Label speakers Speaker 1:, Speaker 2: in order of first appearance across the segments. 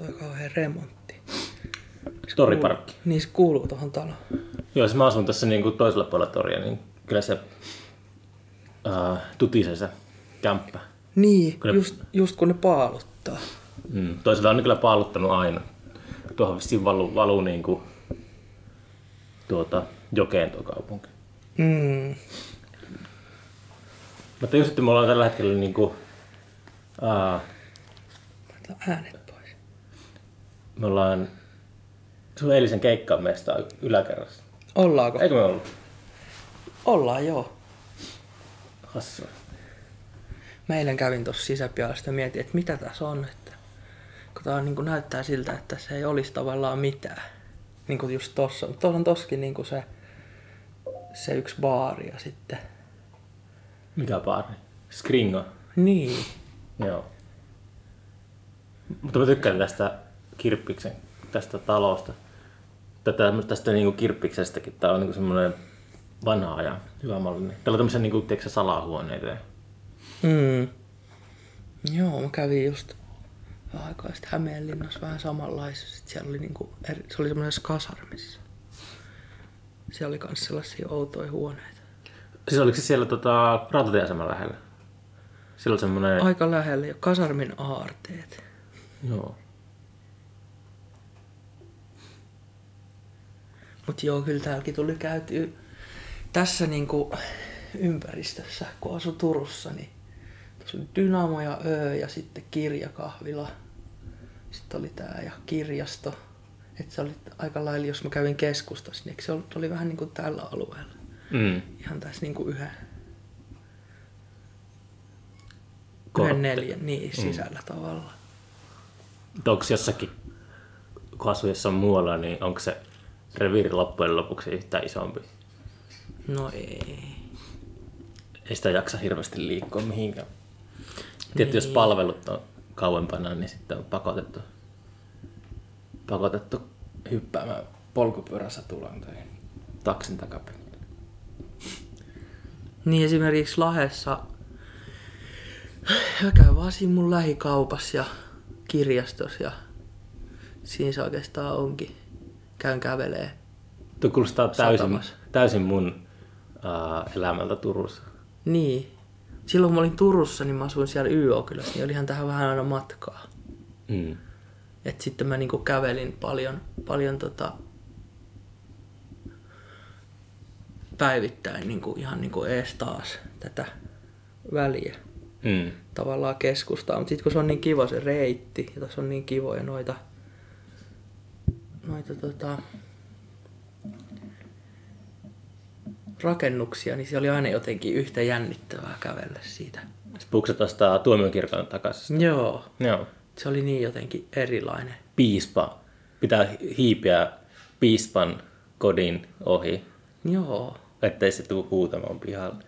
Speaker 1: toi kauhean remontti.
Speaker 2: Toriparkki.
Speaker 1: Niin se kuuluu tuohon taloon.
Speaker 2: Joo, jos mä asun tässä niin kuin toisella puolella toria, niin kyllä se uh, tutisee se kämppä.
Speaker 1: Niin,
Speaker 2: Kyllä.
Speaker 1: just, just kun ne paaluttaa.
Speaker 2: Mm. Toisaalta on ne kyllä paaluttanut aina. Tuohon vissiin valuu, valuu niin kuin, tuota, jokeen tuo kaupunki.
Speaker 1: Mm.
Speaker 2: Mutta just, että me ollaan tällä hetkellä niin kuin,
Speaker 1: Laita äänet.
Speaker 2: Me ollaan sun eilisen keikkaan meistä yläkerrassa.
Speaker 1: Ollaanko?
Speaker 2: Eikö me ollut?
Speaker 1: Ollaan joo.
Speaker 2: Hassua.
Speaker 1: Mä eilen kävin tuossa sisäpialasta ja mietin, että mitä tässä on. Että, kun tää on, niin näyttää siltä, että se ei olisi tavallaan mitään. Niin kuin just tossa. Mutta tuossa on tossakin niin se, se yksi baari ja sitten...
Speaker 2: Mikä baari? Skringo.
Speaker 1: Niin.
Speaker 2: Joo. Mutta mä tykkään tästä kirppiksen, tästä talosta. Tätä, tästä niinku kirppiksestäkin. Tää on niinku semmoinen vanha ajan hyvä mallinen. Täällä on tämmöisiä niinku, tiedätkö, sä, salahuoneita.
Speaker 1: Mm. Joo, mä kävin just aikaa sitten Hämeenlinnassa vähän samanlaisessa. Sitten siellä oli niinku, eri, se oli semmoisessa kasarmissa. Siellä oli myös sellaisia outoja huoneita.
Speaker 2: Siis oliko se siellä tota, rautatieaseman lähellä? Siellä oli semmoinen...
Speaker 1: Aika lähellä jo kasarmin aarteet.
Speaker 2: Joo.
Speaker 1: Mutta joo, kyllä täälläkin tuli käytyä tässä niinku ympäristössä, kun asu Turussa, niin tuossa oli Dynamo ja Ö ja sitten kirjakahvila. Sitten oli tää ja kirjasto. Et se oli aika lailla, jos mä kävin keskustassa, niin se oli vähän niin kuin tällä alueella.
Speaker 2: Mm.
Speaker 1: Ihan tässä niin kuin yhden, yhden neljän niin, sisällä tavallaan.
Speaker 2: Onko jossakin, kun asuu jossain muualla, niin onko se reviiri loppujen lopuksi yhtään isompi?
Speaker 1: No ei.
Speaker 2: Ei sitä jaksa hirveästi liikkua mihinkään. Tietysti jos palvelut on kauempana, niin sitten on pakotettu, pakotettu hyppäämään polkupyörässä tulaan tai taksin takapenkille.
Speaker 1: Niin esimerkiksi Lahessa mä käyn vaan siinä mun lähikaupassa ja kirjastossa ja siinä se oikeastaan onkin. Käyn kävelee.
Speaker 2: Tuo kuulostaa täysin,
Speaker 1: Satamassa.
Speaker 2: täysin mun uh, elämältä Turussa.
Speaker 1: Niin. Silloin kun mä olin Turussa, niin mä asuin siellä YO-kylässä, niin olihan tähän vähän aina matkaa.
Speaker 2: Mm.
Speaker 1: Et sitten mä niinku kävelin paljon, paljon tota päivittäin niinku ihan niinku ees taas tätä väliä.
Speaker 2: Mm.
Speaker 1: tavallaan keskustaa. Mutta sitten kun se on niin kiva se reitti, ja tässä on niin kivoja noita, noita tota, rakennuksia, niin se oli aina jotenkin yhtä jännittävää kävellä siitä.
Speaker 2: Puhutko tuosta tuomiokirkon takaisin?
Speaker 1: Joo,
Speaker 2: Joo.
Speaker 1: se oli niin jotenkin erilainen.
Speaker 2: Piispa. Pitää hiipiä piispan kodin ohi,
Speaker 1: Joo,
Speaker 2: ettei se tule huutamaan pihalle.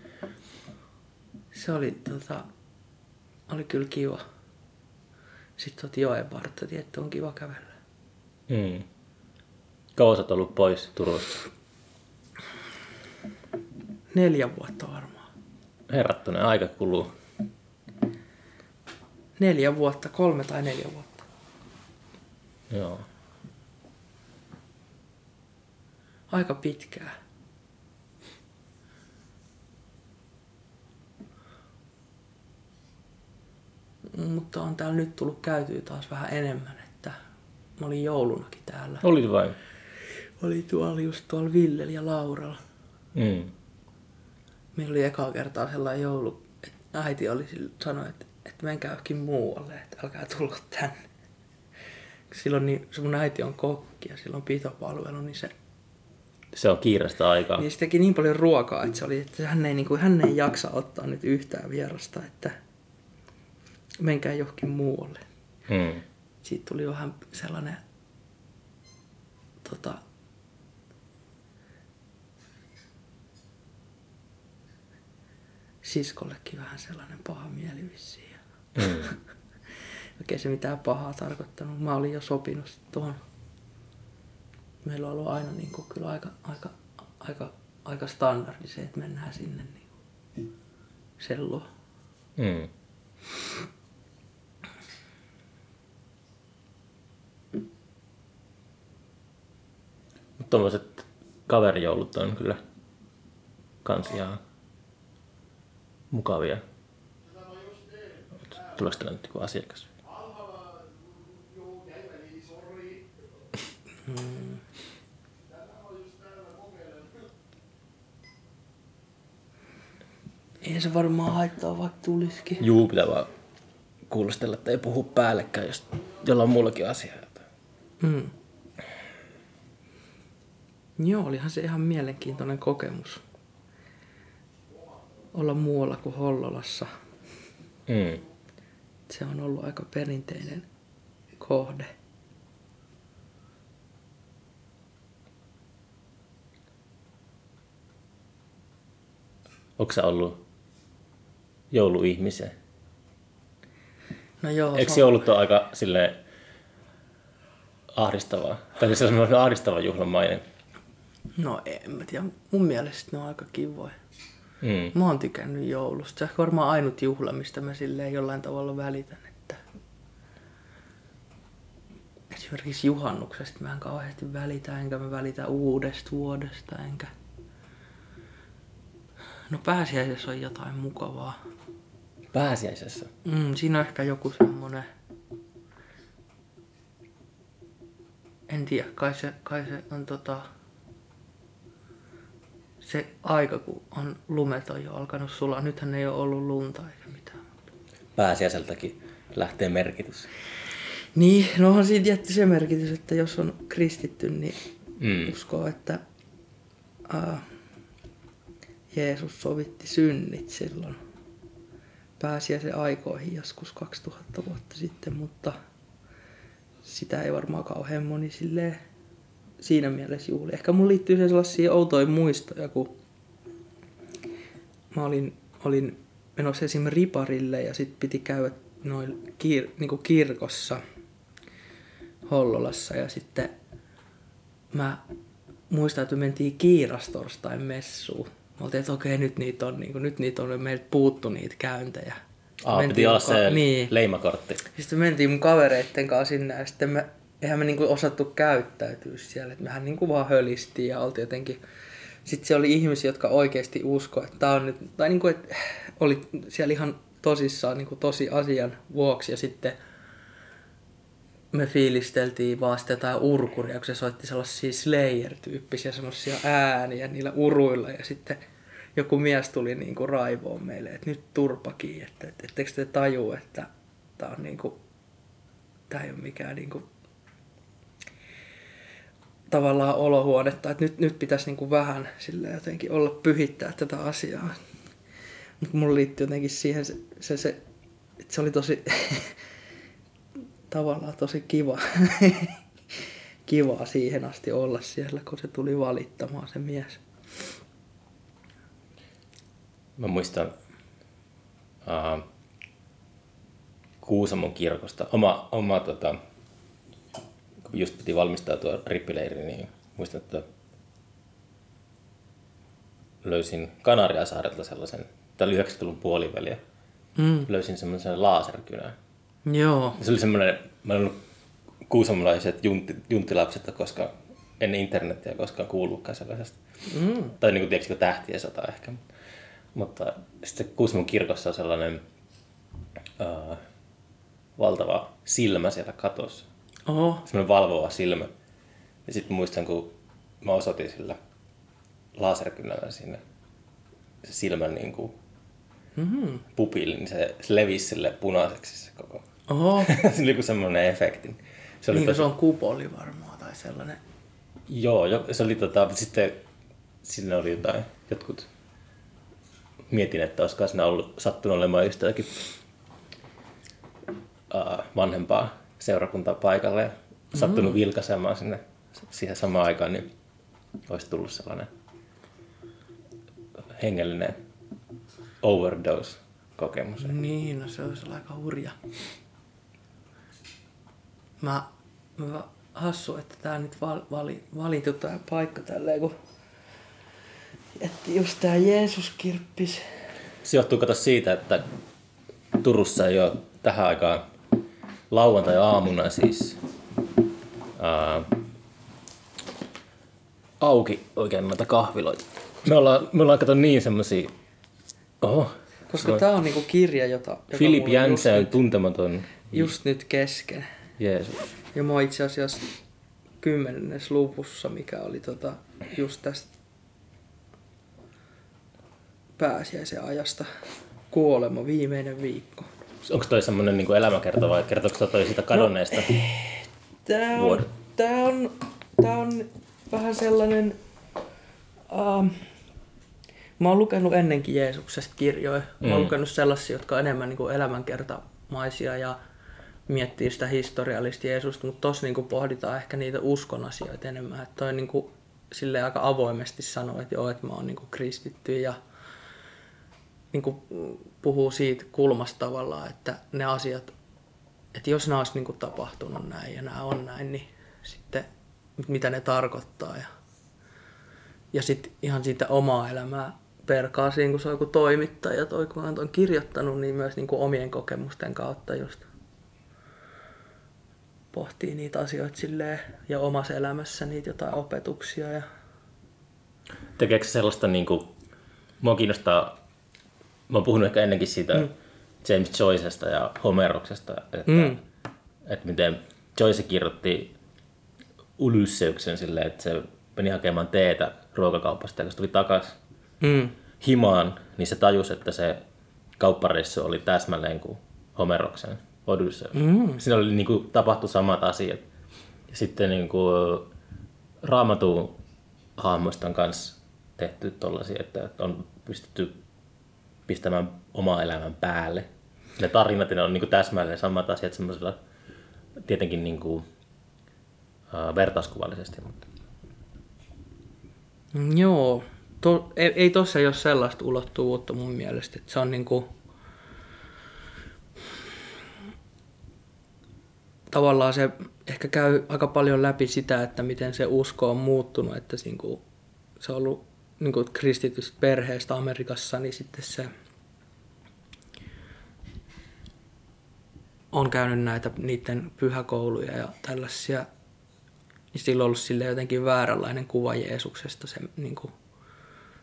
Speaker 1: se oli, tota, oli kyllä kiva. Sitten tuot joen vartta, että on kiva kävellä.
Speaker 2: Mm. Kauan sä ollut pois Turusta?
Speaker 1: Neljä vuotta varmaan.
Speaker 2: Herrattonen aika kuluu.
Speaker 1: Neljä vuotta, kolme tai neljä vuotta.
Speaker 2: Joo.
Speaker 1: Aika pitkää. Mutta on täällä nyt tullut käytyä taas vähän enemmän, että mä olin joulunakin täällä.
Speaker 2: Olit vain?
Speaker 1: Oli tuolla just tuolla Villellä ja Lauralla.
Speaker 2: Mm.
Speaker 1: Meillä oli ekaa kertaa sellainen joulu, että äiti oli sanoi, että, että menkää johonkin muualle, että älkää tulko tänne. Silloin niin, se mun äiti on kokki ja silloin pitopalvelu, niin se
Speaker 2: Se on kiireistä aikaa.
Speaker 1: Niin se teki niin paljon ruokaa, että, se oli, että hän, ei, niin kuin, hän ei jaksa ottaa nyt yhtään vierasta, että menkää johonkin muualle.
Speaker 2: Mm.
Speaker 1: Siitä tuli vähän sellainen tota, siskollekin vähän sellainen paha mieli vissiin.
Speaker 2: Mm.
Speaker 1: Oikein se mitään pahaa tarkoittanut. Mä olin jo sopinut tuohon. Meillä on ollut aina niin kuin, kyllä aika, aika, aika, aika standardi se, että mennään sinne niin kuin, sen luo.
Speaker 2: Mm. Tuommoiset kaverijoulut on kyllä kans mukavia. Tuleeko teillä nyt joku asiakas?
Speaker 1: Ei se varmaan haittaa, vaikka tulisikin.
Speaker 2: Juu, pitää vaan kuulostella, että ei puhu päällekkäin, jos jollain muullakin asiaa.
Speaker 1: Mm. Joo, olihan se ihan mielenkiintoinen kokemus. Olla muualla kuin Hollolassa.
Speaker 2: Mm.
Speaker 1: Se on ollut aika perinteinen kohde.
Speaker 2: Onko sä ollut jouluihmisen?
Speaker 1: No joo,
Speaker 2: Eikö joulut ole aika silleen ahdistavaa? Tai siis se on ahdistava juhlamainen.
Speaker 1: No en mä tiedä, mun mielestä ne on aika kivoja.
Speaker 2: Mm.
Speaker 1: Mä oon tykännyt joulusta. Se on varmaan ainut juhla, mistä mä silleen jollain tavalla välitän, että esimerkiksi juhannuksesta mä en kauheasti välitä, enkä mä välitä uudesta vuodesta, enkä... No pääsiäisessä on jotain mukavaa.
Speaker 2: Pääsiäisessä.
Speaker 1: Mm, siinä on ehkä joku semmonen... En tiedä, kai se, kai se on tota... Se aika, kun on lumet on jo alkanut sulaa. Nythän ei ole ollut lunta eikä mitään.
Speaker 2: Pääsiäiseltäkin lähtee merkitys.
Speaker 1: Niin, no onhan siitä jätti se merkitys, että jos on kristitty, niin
Speaker 2: Mm.
Speaker 1: uskoo, että ää, Jeesus sovitti synnit silloin pääsiäisen aikoihin joskus 2000 vuotta sitten, mutta sitä ei varmaan kauhean moni silleen siinä mielessä juhli. Ehkä mun liittyy se sellaisia outoja muistoja, kun mä olin, olin menossa esim. riparille ja sitten piti käydä noin kir, niinku kirkossa Hollolassa ja sitten mä muistan, että me mentiin kiirastorstain messuun. Me oltiin, että okei, nyt niitä on, niin kuin, nyt niitä on, meiltä puuttu niitä käyntejä.
Speaker 2: Aa,
Speaker 1: Mentiin
Speaker 2: piti olla
Speaker 1: muka-
Speaker 2: se
Speaker 1: Niin.
Speaker 2: leimakortti.
Speaker 1: Sitten me mentiin mun kavereitten kanssa sinne ja sitten me, eihän me niinku osattu käyttäytyä siellä. että mehän niinku vaan hölistiin ja oltiin jotenkin... Sitten siellä oli ihmisiä, jotka oikeasti usko, että tää on nyt... Tai niinku, että oli siellä ihan tosissaan niinku tosi asian vuoksi ja sitten me fiilisteltiin vaan sitä jotain urkuria, kun se soitti sellaisia Slayer-tyyppisiä semmoisia ääniä niillä uruilla ja sitten joku mies tuli niinku raivoon meille, että nyt turpakin, että, että ettekö te taju, että tää on niinku, tää ei ole mikään niinku tavallaan olohuonetta, että nyt, nyt pitäisi niinku vähän sille jotenkin olla pyhittää tätä asiaa. Mutta mulla liittyy jotenkin siihen se, se, se että se oli tosi tavallaan tosi kiva, kivaa siihen asti olla siellä, kun se tuli valittamaan se mies.
Speaker 2: Mä muistan uh, Kuusamon kirkosta. Oma, oma tota, just piti valmistautua rippileiriin, niin muistan, että löysin Kanariasaarelta sellaisen, tämä oli 90-luvun puoliväliä,
Speaker 1: Mm.
Speaker 2: löysin semmoisen laaserkynän.
Speaker 1: Joo.
Speaker 2: Ja se oli semmoinen, mä en ollut kuusamolaiset juntti, junttilapset, ole koskaan ennen internetiä koskaan kuullutkaan sellaisesta.
Speaker 1: Mm.
Speaker 2: Tai niin kuin, tiedätkö, tähtien sota ehkä. Mutta sitten Kuusamon kirkossa on sellainen uh, valtava silmä siellä katossa.
Speaker 1: Oho.
Speaker 2: Semmoinen valvova silmä. Ja sitten muistan, kun mä osoitin sillä laserkynällä sinne se silmän niin kuin
Speaker 1: Mm-hmm.
Speaker 2: pupille, niin se, se levisi sille punaiseksi se koko.
Speaker 1: Oho.
Speaker 2: se oli semmoinen efekti. Se oli
Speaker 1: Niin
Speaker 2: tosi,
Speaker 1: se on kupoli varmaan tai sellainen.
Speaker 2: Joo, jo, se oli tota, sitten sinne oli jotain, jotkut, mietin, että olisiko siinä ollut sattunut olemaan just jotakin uh, vanhempaa seurakuntaa paikalle ja sattunut mm. vilkaisemaan sinne siihen samaan aikaan, niin olisi tullut sellainen hengellinen overdose-kokemus.
Speaker 1: Niin, no se olisi aika hurja. Mä, mä hassu, että tää nyt val, vali, valitu tää paikka tälleen, kun jätti just tää Jeesus-kirppis.
Speaker 2: Se johtuu kato siitä, että Turussa ei ole tähän aikaan lauantai-aamuna siis ää, auki oikein noita kahviloita. Me ollaan, me ollaan kato niin semmosia... Oho.
Speaker 1: Koska tää on niinku kirja, jota... joka
Speaker 2: Filip
Speaker 1: mulla on just
Speaker 2: Jänsä on
Speaker 1: nyt-
Speaker 2: tuntematon.
Speaker 1: Just nyt kesken.
Speaker 2: Jeesus.
Speaker 1: Ja mä oon itse asiassa kymmenennes luvussa, mikä oli tota, just tästä pääsiäisen ajasta kuolema viimeinen viikko.
Speaker 2: Onko toi semmonen niinku elämäkerta vai kertooko toi siitä kadonneesta?
Speaker 1: Tää on,
Speaker 2: Vuodet.
Speaker 1: tää on, tää on vähän sellainen... Um, mä oon lukenut ennenkin Jeesuksesta kirjoja. Mä oon
Speaker 2: Mm.
Speaker 1: lukenut sellaisia, jotka on enemmän niin kuin elämänkertamaisia ja miettii sitä historiallista Jeesusta, mutta tossa niin pohditaan ehkä niitä uskon asioita enemmän. Että toi niin kuin, silleen aika avoimesti sanoo, että joo, että mä oon niin kuin kristitty ja niin kuin puhuu siitä kulmasta tavallaan, että ne asiat, että jos nämä olisi niin kuin tapahtunut näin ja nämä on näin, niin sitten mitä ne tarkoittaa. Ja, ja sitten ihan siitä omaa elämää perkaa siinä, kun se on joku toimittaja, toi kun on kirjoittanut, niin myös niin kuin omien kokemusten kautta just pohtii niitä asioita silleen, ja omassa elämässä niitä jotain opetuksia. Ja...
Speaker 2: Tekeekö se sellaista niinku... Mua kiinnostaa... Mä oon puhunut ehkä ennenkin siitä mm. James Joycesta ja Homeroksesta, että,
Speaker 1: Mm.
Speaker 2: että miten Joyce kirjoitti Ulysseuksen silleen, että se meni hakemaan teetä ruokakaupasta ja kun se tuli takas
Speaker 1: Mm.
Speaker 2: himaan, niin se tajusi, että se kauppareissu oli täsmälleen kuin Homeroksen Odysseus.
Speaker 1: Mm.
Speaker 2: Siinä oli niin kuin, tapahtui samat asiat. Ja sitten niin kuin, raamatun hahmoista on kanssa tehty tollasia, että on pystytty pistämään oma elämän päälle. Ne tarinat ne on niin kuin, täsmälleen samat asiat semmoisella tietenkin niin kuin, uh, vertauskuvallisesti. Mutta.
Speaker 1: Mm, Joo, to, ei, ei tossa ei ole sellaista ulottuvuutta mun mielestä, että se on niinku tavallaan se ehkä käy aika paljon läpi sitä, että miten se usko on muuttunut, että se, on ollut niinku kristitystä perheestä Amerikassa, niin sitten se on käynyt näitä niiden pyhäkouluja ja tällaisia niin sillä on ollut sille jotenkin vääränlainen kuva Jeesuksesta se, niin kuin,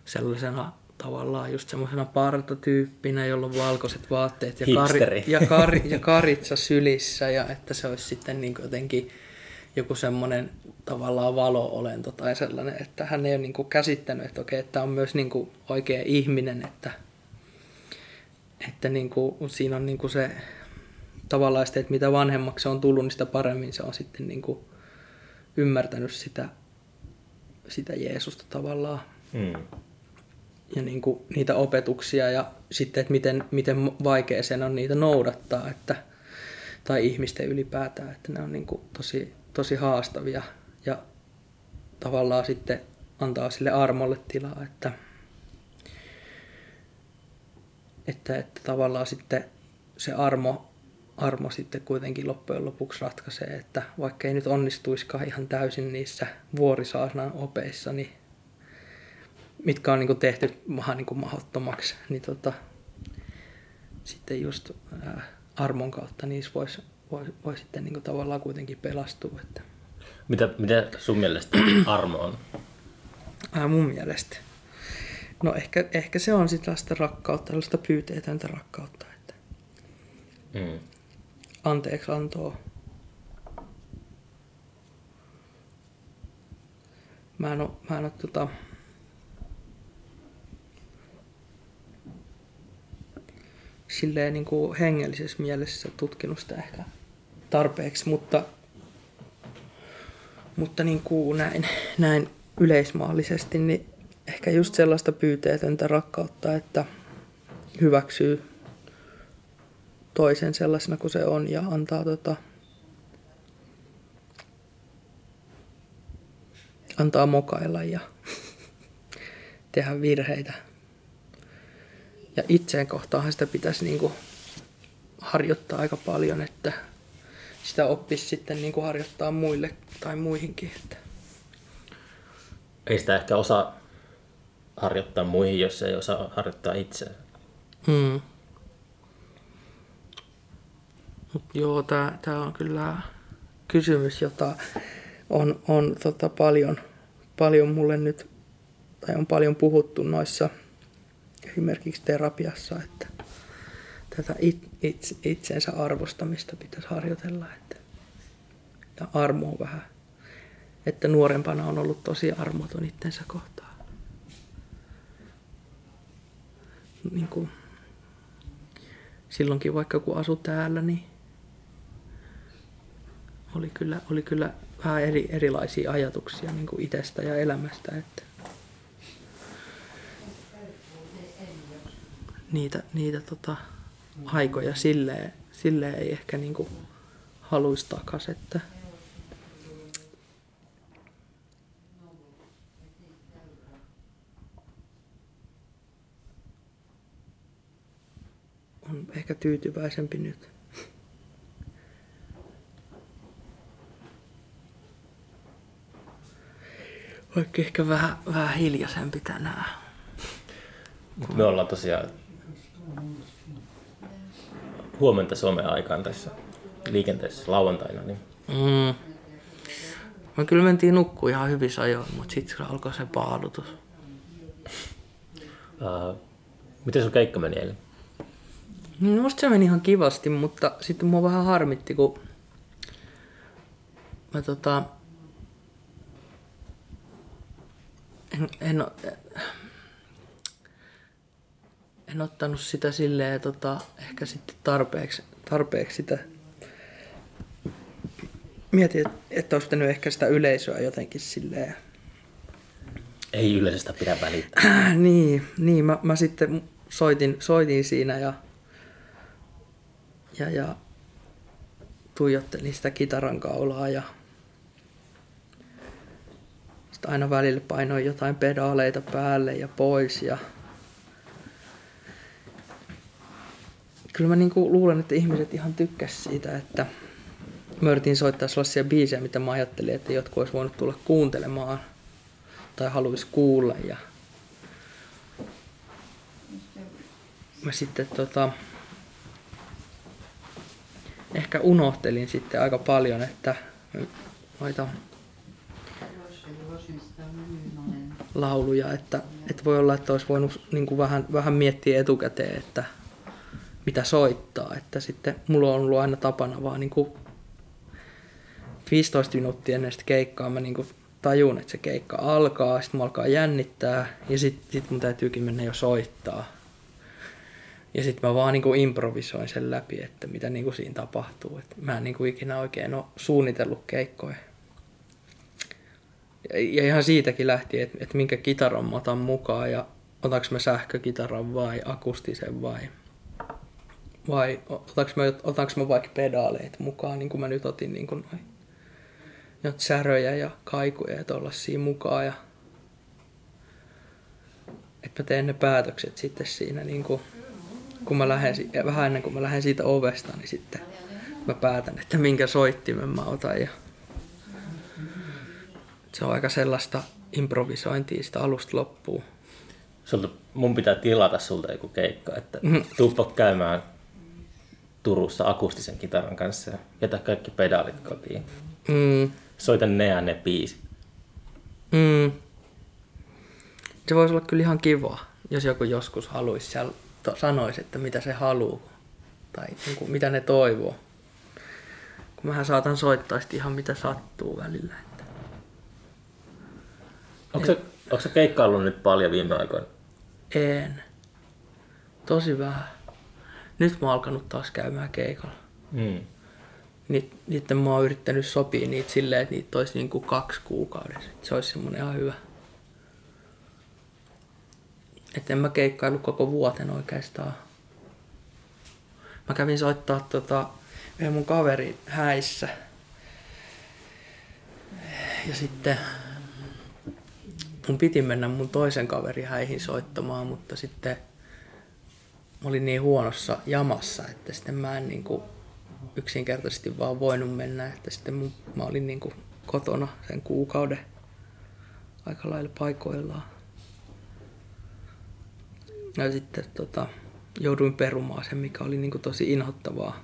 Speaker 1: sellaisena tavallaan just semmoisena partotyyppinä, jolla on valkoiset vaatteet ja,
Speaker 2: Hipsteri.
Speaker 1: ja, kari, ja karitsa sylissä ja että se olisi sitten niin kuin jotenkin joku semmoinen tavallaan valo-olento tai sellainen, että hän ei ole niin kuin käsittänyt, että okei, että on myös niin kuin oikea ihminen, että, että niin kuin, siinä on niin kuin se tavallaan sitten, että mitä vanhemmaksi se on tullut, niin sitä paremmin se on sitten niin kuin ymmärtänyt sitä, sitä Jeesusta tavallaan
Speaker 2: Mm.
Speaker 1: ja niin kuin niitä opetuksia ja sitten, että miten, miten vaikea sen on niitä noudattaa, että, tai ihmisten ylipäätään, että ne on niin kuin tosi, tosi haastavia ja tavallaan sitten antaa sille armolle tilaa, että, että, että tavallaan sitten se armo, armo sitten kuitenkin loppujen lopuksi ratkaisee, että vaikka ei nyt onnistuiskaan ihan täysin niissä vuorisaasnan opeissa, niin mitkä on niin kuin tehty vähän niin kuin mahdottomaksi, niin tota, sitten just ää, armon kautta niissä voisi voi, voi sitten niin kuin tavallaan kuitenkin pelastua. Että,
Speaker 2: Mitä, mitä sun mielestä armo on?
Speaker 1: ää, mun mielestä. No ehkä, ehkä se on sitten sellaista rakkautta, sellaista pyyteetöntä rakkautta, että
Speaker 2: Mm.
Speaker 1: Anteeksi antoa. Mä en oo, mä en oo tota, silleen niin kuin hengellisessä mielessä tutkinut sitä ehkä tarpeeksi, mutta, mutta niin kuin näin, näin yleismaallisesti, niin ehkä just sellaista pyyteetöntä rakkautta, että hyväksyy toisen sellaisena kuin se on ja antaa tota, antaa mokailla ja tehdä virheitä. Ja itseen kohtaanhan sitä pitäisi niinku harjoittaa aika paljon, että sitä oppisi sitten niinku harjoittaa muille tai muihinkin. Että.
Speaker 2: Ei sitä ehkä osaa harjoittaa muihin, jos ei osaa harjoittaa itseään.
Speaker 1: Mm. Joo, tää on kyllä kysymys, jota on, on tota paljon paljon mulle nyt, tai on paljon puhuttu noissa esimerkiksi terapiassa, että tätä it, it, itsensä arvostamista pitäisi harjoitella, että ja armo on vähän, että nuorempana on ollut tosi armoton itsensä kohtaan. Niin kuin, silloinkin vaikka kun asu täällä, niin oli kyllä, oli kyllä vähän eri, erilaisia ajatuksia niin kuin itsestä ja elämästä. Että niitä, niitä tota, aikoja silleen, silleen ei ehkä niin kuin haluaisi takas, että on ehkä tyytyväisempi nyt. Vaikka ehkä vähän, vähän hiljaisempi tänään.
Speaker 2: Mut me ollaan tosiaan huomenta someaikaan tässä liikenteessä lauantaina. Niin
Speaker 1: Mm. Me kyllä mentiin nukkua ihan hyvissä ajoin, mutta sitten alkoi se paalutus.
Speaker 2: uh, miten sun keikka meni eilen?
Speaker 1: No, Musta se meni ihan kivasti, mutta sitten mua vähän harmitti, kun mä tota... En, en, ottanut sitä silleen tota, ehkä sitten tarpeeksi, tarpeeksi sitä. Mietin, että, että olisi pitänyt ehkä sitä yleisöä jotenkin silleen
Speaker 2: Ei yleisestä pidä välittää.
Speaker 1: niin, niin mä, mä sitten soitin, soitin siinä ja, ja, ja tuijottelin sitä kitaran kaulaa ja sitten aina välillä painoin jotain pedaaleita päälle ja pois ja kyllä mä niinku luulen, että ihmiset ihan tykkäs siitä, että mä yritin soittaa sellaisia biisejä, mitä mä ajattelin, että jotkut olisi voinut tulla kuuntelemaan tai haluaisi kuulla ja mä sitten tota, ehkä unohtelin sitten aika paljon, että noita lauluja, että, että voi olla, että olisi voinut niin kuin vähän, vähän miettiä etukäteen, että mitä soittaa, että sitten mulla on ollut aina tapana vaan niin kuin 15 minuuttia ennen sitä keikkaa mä niin kuin tajun, että se keikka alkaa, sitten mä alkaa jännittää ja sitten sit mun täytyykin mennä jo soittaa. Ja sitten mä vaan niinku improvisoin sen läpi, että mitä niinku siinä tapahtuu. Et mä en niinku ikinä oikein ole suunnitellut keikkoja. Ja, ja ihan siitäkin lähti, että et minkä kitaran mä otan mukaan ja otaks mä sähkökitaran vai akustisen vai vai otaks mä, otaks mä vaikka pedaaleita mukaan, niin kuin mä nyt otin niin kuin noin jot säröjä ja kaikuja ja tollasia mukaan ja että mä teen ne päätökset sitten siinä niin kuin, kun mä lähden, ja vähän ennen kuin mä lähden siitä ovesta, niin sitten mä päätän, että minkä soittimen mä otan ja se on aika sellaista improvisointia sitä alusta loppuun.
Speaker 2: Sulta, mun pitää tilata sulta joku keikka, että tuuppa käymään Turussa akustisen kitaran kanssa ja jätä kaikki pedaalit kotiin.
Speaker 1: Mm,
Speaker 2: Soita ne ja ne biisit.
Speaker 1: mm. Se voisi olla kyllä ihan kiva, jos joku joskus haluaisi to- sanoisi, että mitä se haluaa tai niin kuin, mitä ne toivoo. Kun mähän saatan soittaa ihan mitä sattuu välillä.
Speaker 2: Onko se, onko se keikkaillut nyt paljon viime aikoina?
Speaker 1: En. Tosi vähän. Nyt mä oon alkanut taas käymään keikalla.
Speaker 2: Mm.
Speaker 1: Niit, niitten mä oon yrittänyt sopia niitä silleen, että niitä olisi niinku kaksi kuukaudessa. Se olisi semmonen ihan hyvä. Että en mä keikkailu koko vuoten oikeastaan. Mä kävin soittaa tota, yhden mun kaverin häissä. Ja sitten mun piti mennä mun toisen kaverin häihin soittamaan, mutta sitten mä olin niin huonossa jamassa, että sitten mä en niinku yksinkertaisesti vaan voinut mennä, että sitten mun, mä olin niinku kotona sen kuukauden aika lailla paikoillaan. Ja sitten tota, jouduin perumaan sen, mikä oli niinku tosi inhottavaa,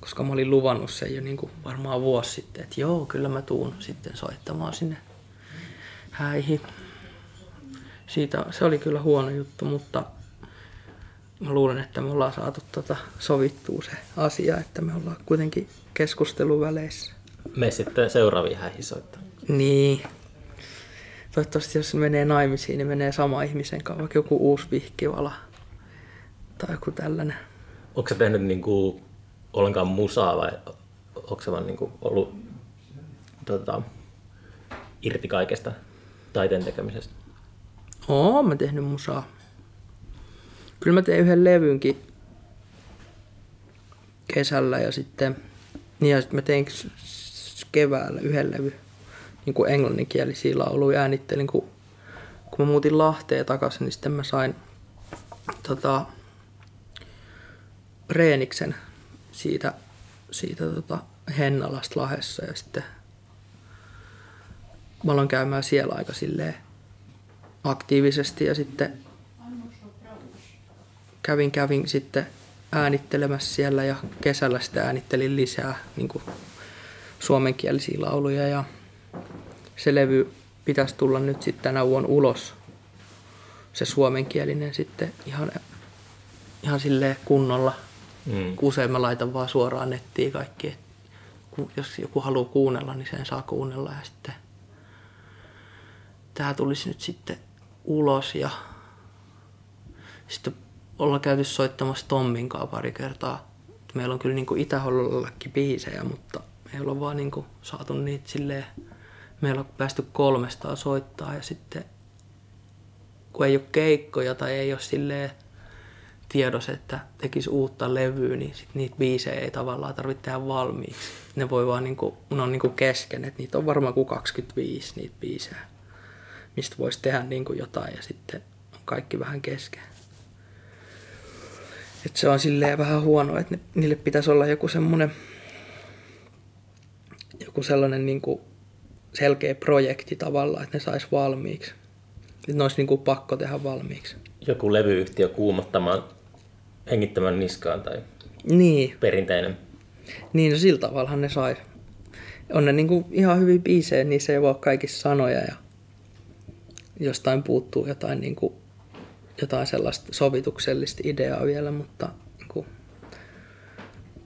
Speaker 1: koska mä olin luvannut sen jo niinku varmaan vuosi sitten, että joo, kyllä mä tuun sitten soittamaan sinne häihin. Siitä, se oli kyllä huono juttu, mutta mä luulen, että me ollaan saatu tota sovittua se asia, että me ollaan kuitenkin keskusteluväleissä.
Speaker 2: Me sitten seuraaviin häihin soittaa.
Speaker 1: Niin. Toivottavasti jos menee naimisiin, niin menee sama ihmisen kanssa, vaikka joku uusi vihkivala tai joku tällainen.
Speaker 2: Onko sä tehnyt niinku ollenkaan musaa vai onko se vaan niinku ollut tota, irti kaikesta taiteen tekemisestä?
Speaker 1: Oo, mä tehnyt musaa. Kyllä mä tein yhden levynkin kesällä ja sitten, niin ja sitten mä tein keväällä yhden levy niin kuin englanninkielisiä lauluja äänittelin, kun, kun mä muutin Lahteen takaisin, niin sitten mä sain tota, reeniksen siitä, siitä tota Hennalasta Lahessa ja sitten mä aloin käymään siellä aika silleen aktiivisesti ja sitten kävin, kävin sitten äänittelemässä siellä ja kesällä sitten äänittelin lisää niin kuin suomenkielisiä lauluja ja se levy pitäisi tulla nyt sitten tänä vuonna ulos. Se suomenkielinen sitten ihan, ihan silleen kunnolla.
Speaker 2: Mm.
Speaker 1: Usein mä laitan vaan suoraan nettiin kaikki. et ku- Jos joku haluaa kuunnella, niin sen saa kuunnella ja sitten tää tulisi nyt sitten ulos ja sitten ollaan käyty soittamassa Tommin kanssa pari kertaa. Meillä on kyllä niinku Itä-Hollollakin biisejä, mutta me ei olla vaan niinku saatu niitä silleen, meillä on päästy kolmestaan soittaa ja sitten kun ei ole keikkoja tai ei ole silleen tiedossa, että tekisi uutta levyä, niin sit niitä biisejä ei tavallaan tarvitse tehdä valmiiksi. Ne voi vaan niinku, ne on niinku kesken, että niitä on varmaan kuin 25 niitä biisejä, mistä voisi tehdä niinku jotain ja sitten on kaikki vähän kesken. Et se on silleen vähän huono, että ne, niille pitäisi olla joku semmoinen joku sellainen niinku selkeä projekti tavallaan, että ne sais valmiiksi. Että ne olisi niinku pakko tehdä valmiiksi.
Speaker 2: Joku levyyhtiö kuumottamaan, hengittämään niskaan tai
Speaker 1: Niin,
Speaker 2: perinteinen.
Speaker 1: niin no sillä tavallahan ne sai. On ne niinku ihan hyvin biisejä, niissä ei voi kaikissa sanoja ja jostain puuttuu jotain, niinku, jotain sellaista sovituksellista ideaa vielä, mutta niinku,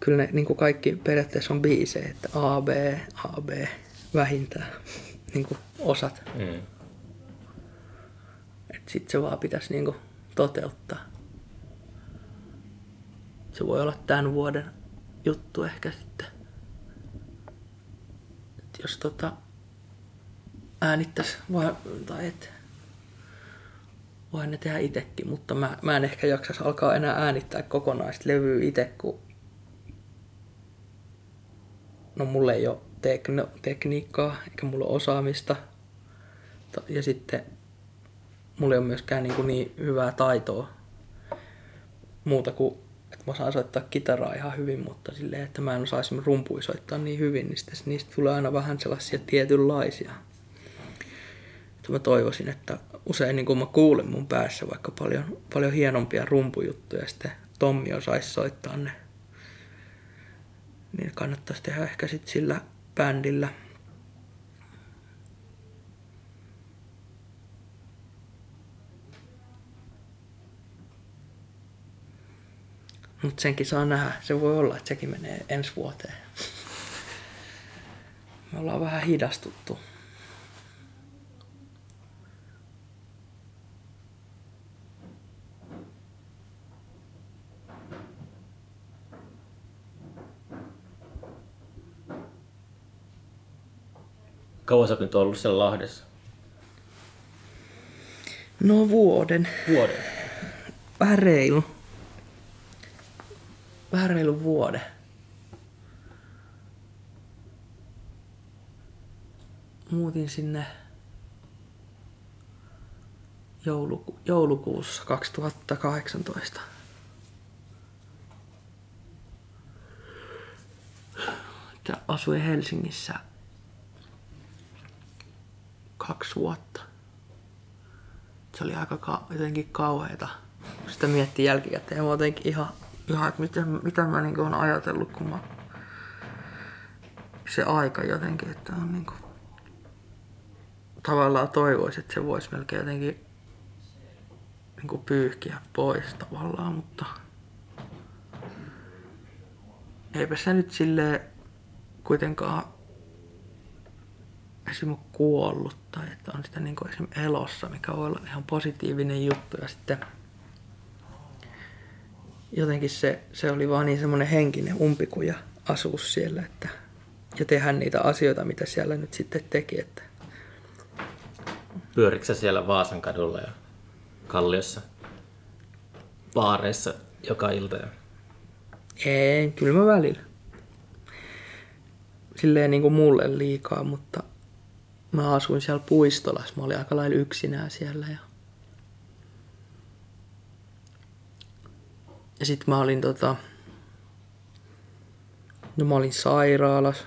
Speaker 1: kyllä ne niinku kaikki periaatteessa on biisejä, että A, B, A, B vähintään niinku osat.
Speaker 2: Mm.
Speaker 1: Sitten se vaan pitäisi niinku toteuttaa. Se voi olla tämän vuoden juttu ehkä sitten. Et jos tota äänittäisi, vai, tai et, voi ne tehdä itsekin, mutta mä, mä en ehkä jaksas alkaa enää äänittää kokonaista levyä itse, kun no mulla ei ole tekno, tekniikkaa, eikä mulla ole osaamista. Ta- Ja sitten mulla ei ole myöskään niin, kuin niin hyvää taitoa muuta kuin, että mä osaan soittaa kitaraa ihan hyvin, mutta silleen, että mä en osaa esimerkiksi rumpuja soittaa niin hyvin, niin sitten niistä tulee aina vähän sellaisia tietynlaisia. Että mä toivoisin, että usein niin kun mä kuulen mun päässä vaikka paljon, paljon hienompia rumpujuttuja, ja sitten Tommi osaisi soittaa ne, niin kannattaisi tehdä ehkä sit sillä bändillä. Mutta senkin saa nähdä. Se voi olla, että sekin menee ensi vuoteen. Me ollaan vähän hidastuttu.
Speaker 2: Kauan sä oot nyt ollut siellä Lahdessa?
Speaker 1: No vuoden.
Speaker 2: Vuoden.
Speaker 1: Vähän reilu. Vähän reilu vuoden. Muutin sinne jouluku- joulukuussa 2018. Ja asuin Helsingissä kaksi vuotta. Se oli aika ka- jotenkin kauheeta. Sitä miettii jälkikäteen, mä jotenkin ihan, ihan että mitä, mitä mä niin olen ajatellut, kun mä se aika jotenkin, että on niin tavallaan toivoisi, että se voisi melkein jotenkin niin kuin pyyhkiä pois tavallaan, mutta eipä se nyt sille kuitenkaan esim. kuollut tai että on sitä niin kuin esim. elossa, mikä voi olla ihan positiivinen juttu ja sitten jotenkin se, se oli vaan niin semmoinen henkinen umpikuja asua siellä että, ja tehdä niitä asioita, mitä siellä nyt sitten teki. Että.
Speaker 2: Pyörikö siellä Vaasan kadulla ja Kalliossa baareissa joka ilta? Ja...
Speaker 1: Ei, kyllä mä välillä. Silleen niin kuin mulle liikaa, mutta mä asuin siellä puistolassa. Mä olin aika lailla yksinään siellä. Ja, ja sit mä olin tota... No mä olin sairaalassa.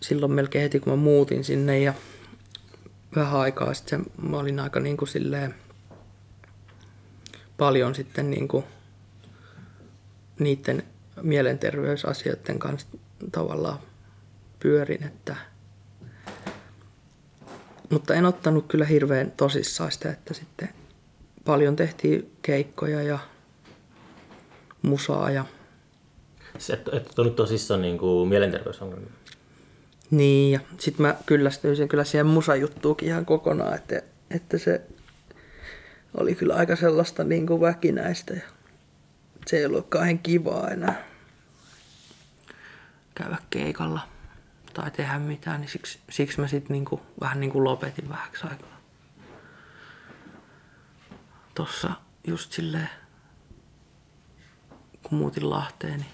Speaker 1: Silloin melkein heti kun mä muutin sinne ja vähän aikaa sitten mä olin aika niin kuin silleen paljon sitten niin kuin niiden mielenterveysasioiden kanssa tavallaan pyörin, että mutta en ottanut kyllä hirveän tosissaan sitä, että sitten paljon tehtiin keikkoja ja musaa ja...
Speaker 2: Se, et, et ollut tosissaan niin kuin mielenterveysongelmia?
Speaker 1: Niin, ja sitten mä kyllästyin kyllä siihen musajuttuukin ihan kokonaan, että, että se oli kyllä aika sellaista niin kuin väkinäistä ja se ei ollut kauhean kivaa enää käydä keikalla tai tehdä mitään, niin siksi, siksi mä sitten niinku, vähän niin kuin lopetin vähäksi aikaa. Tossa just silleen, kun muutin Lahteen, niin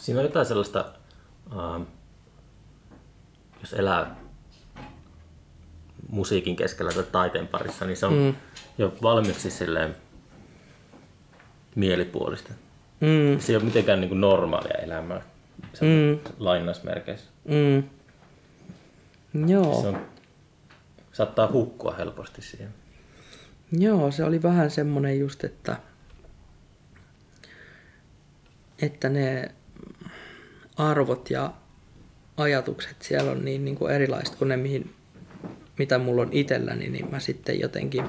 Speaker 2: Siinä on jotain sellaista, uh, jos elää musiikin keskellä tai taiteen parissa, niin se on mm. jo valmiiksi silleen mielipuolista. Mm. Se ei ole mitenkään niin kuin normaalia elämää mm. lainausmerkeissä. Mm.
Speaker 1: Joo.
Speaker 2: Se on, saattaa hukkua helposti siihen.
Speaker 1: Joo, se oli vähän semmoinen just, että, että ne arvot ja ajatukset siellä on niin, niin kuin erilaiset kuin ne, mihin, mitä mulla on itselläni, niin mä sitten jotenkin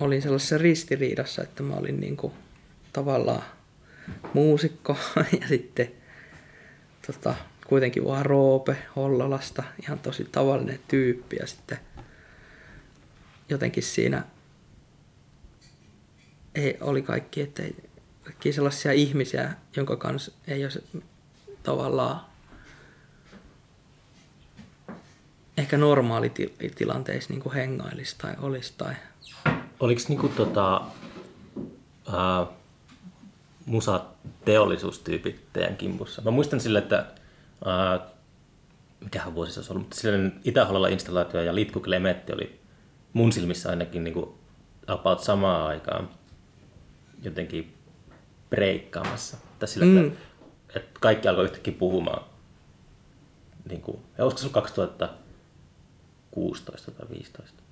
Speaker 1: olin sellaisessa ristiriidassa, että mä olin niin kuin tavallaan muusikko ja sitten tota, kuitenkin vaan Roope Hollalasta, ihan tosi tavallinen tyyppi ja sitten jotenkin siinä ei, oli kaikki, että ei, kaikki sellaisia ihmisiä, jonka kanssa ei ole tavallaan ehkä normaali tilanteissa niin hengailisi tai olisi tai
Speaker 2: Oliko niinku tota, ää, musateollisuustyypit teidän kimpussa? Mä muistan sille, että ää, mikähän vuosi se olisi ollut, mutta silloin itä installaatio ja Litku Klemetti oli mun silmissä ainakin niinku about samaan aikaan jotenkin breikkaamassa. Tai sillä, mm. että, että, kaikki alkoi yhtäkkiä puhumaan. Niin kuin, ja olisiko se 2016 tai 2015?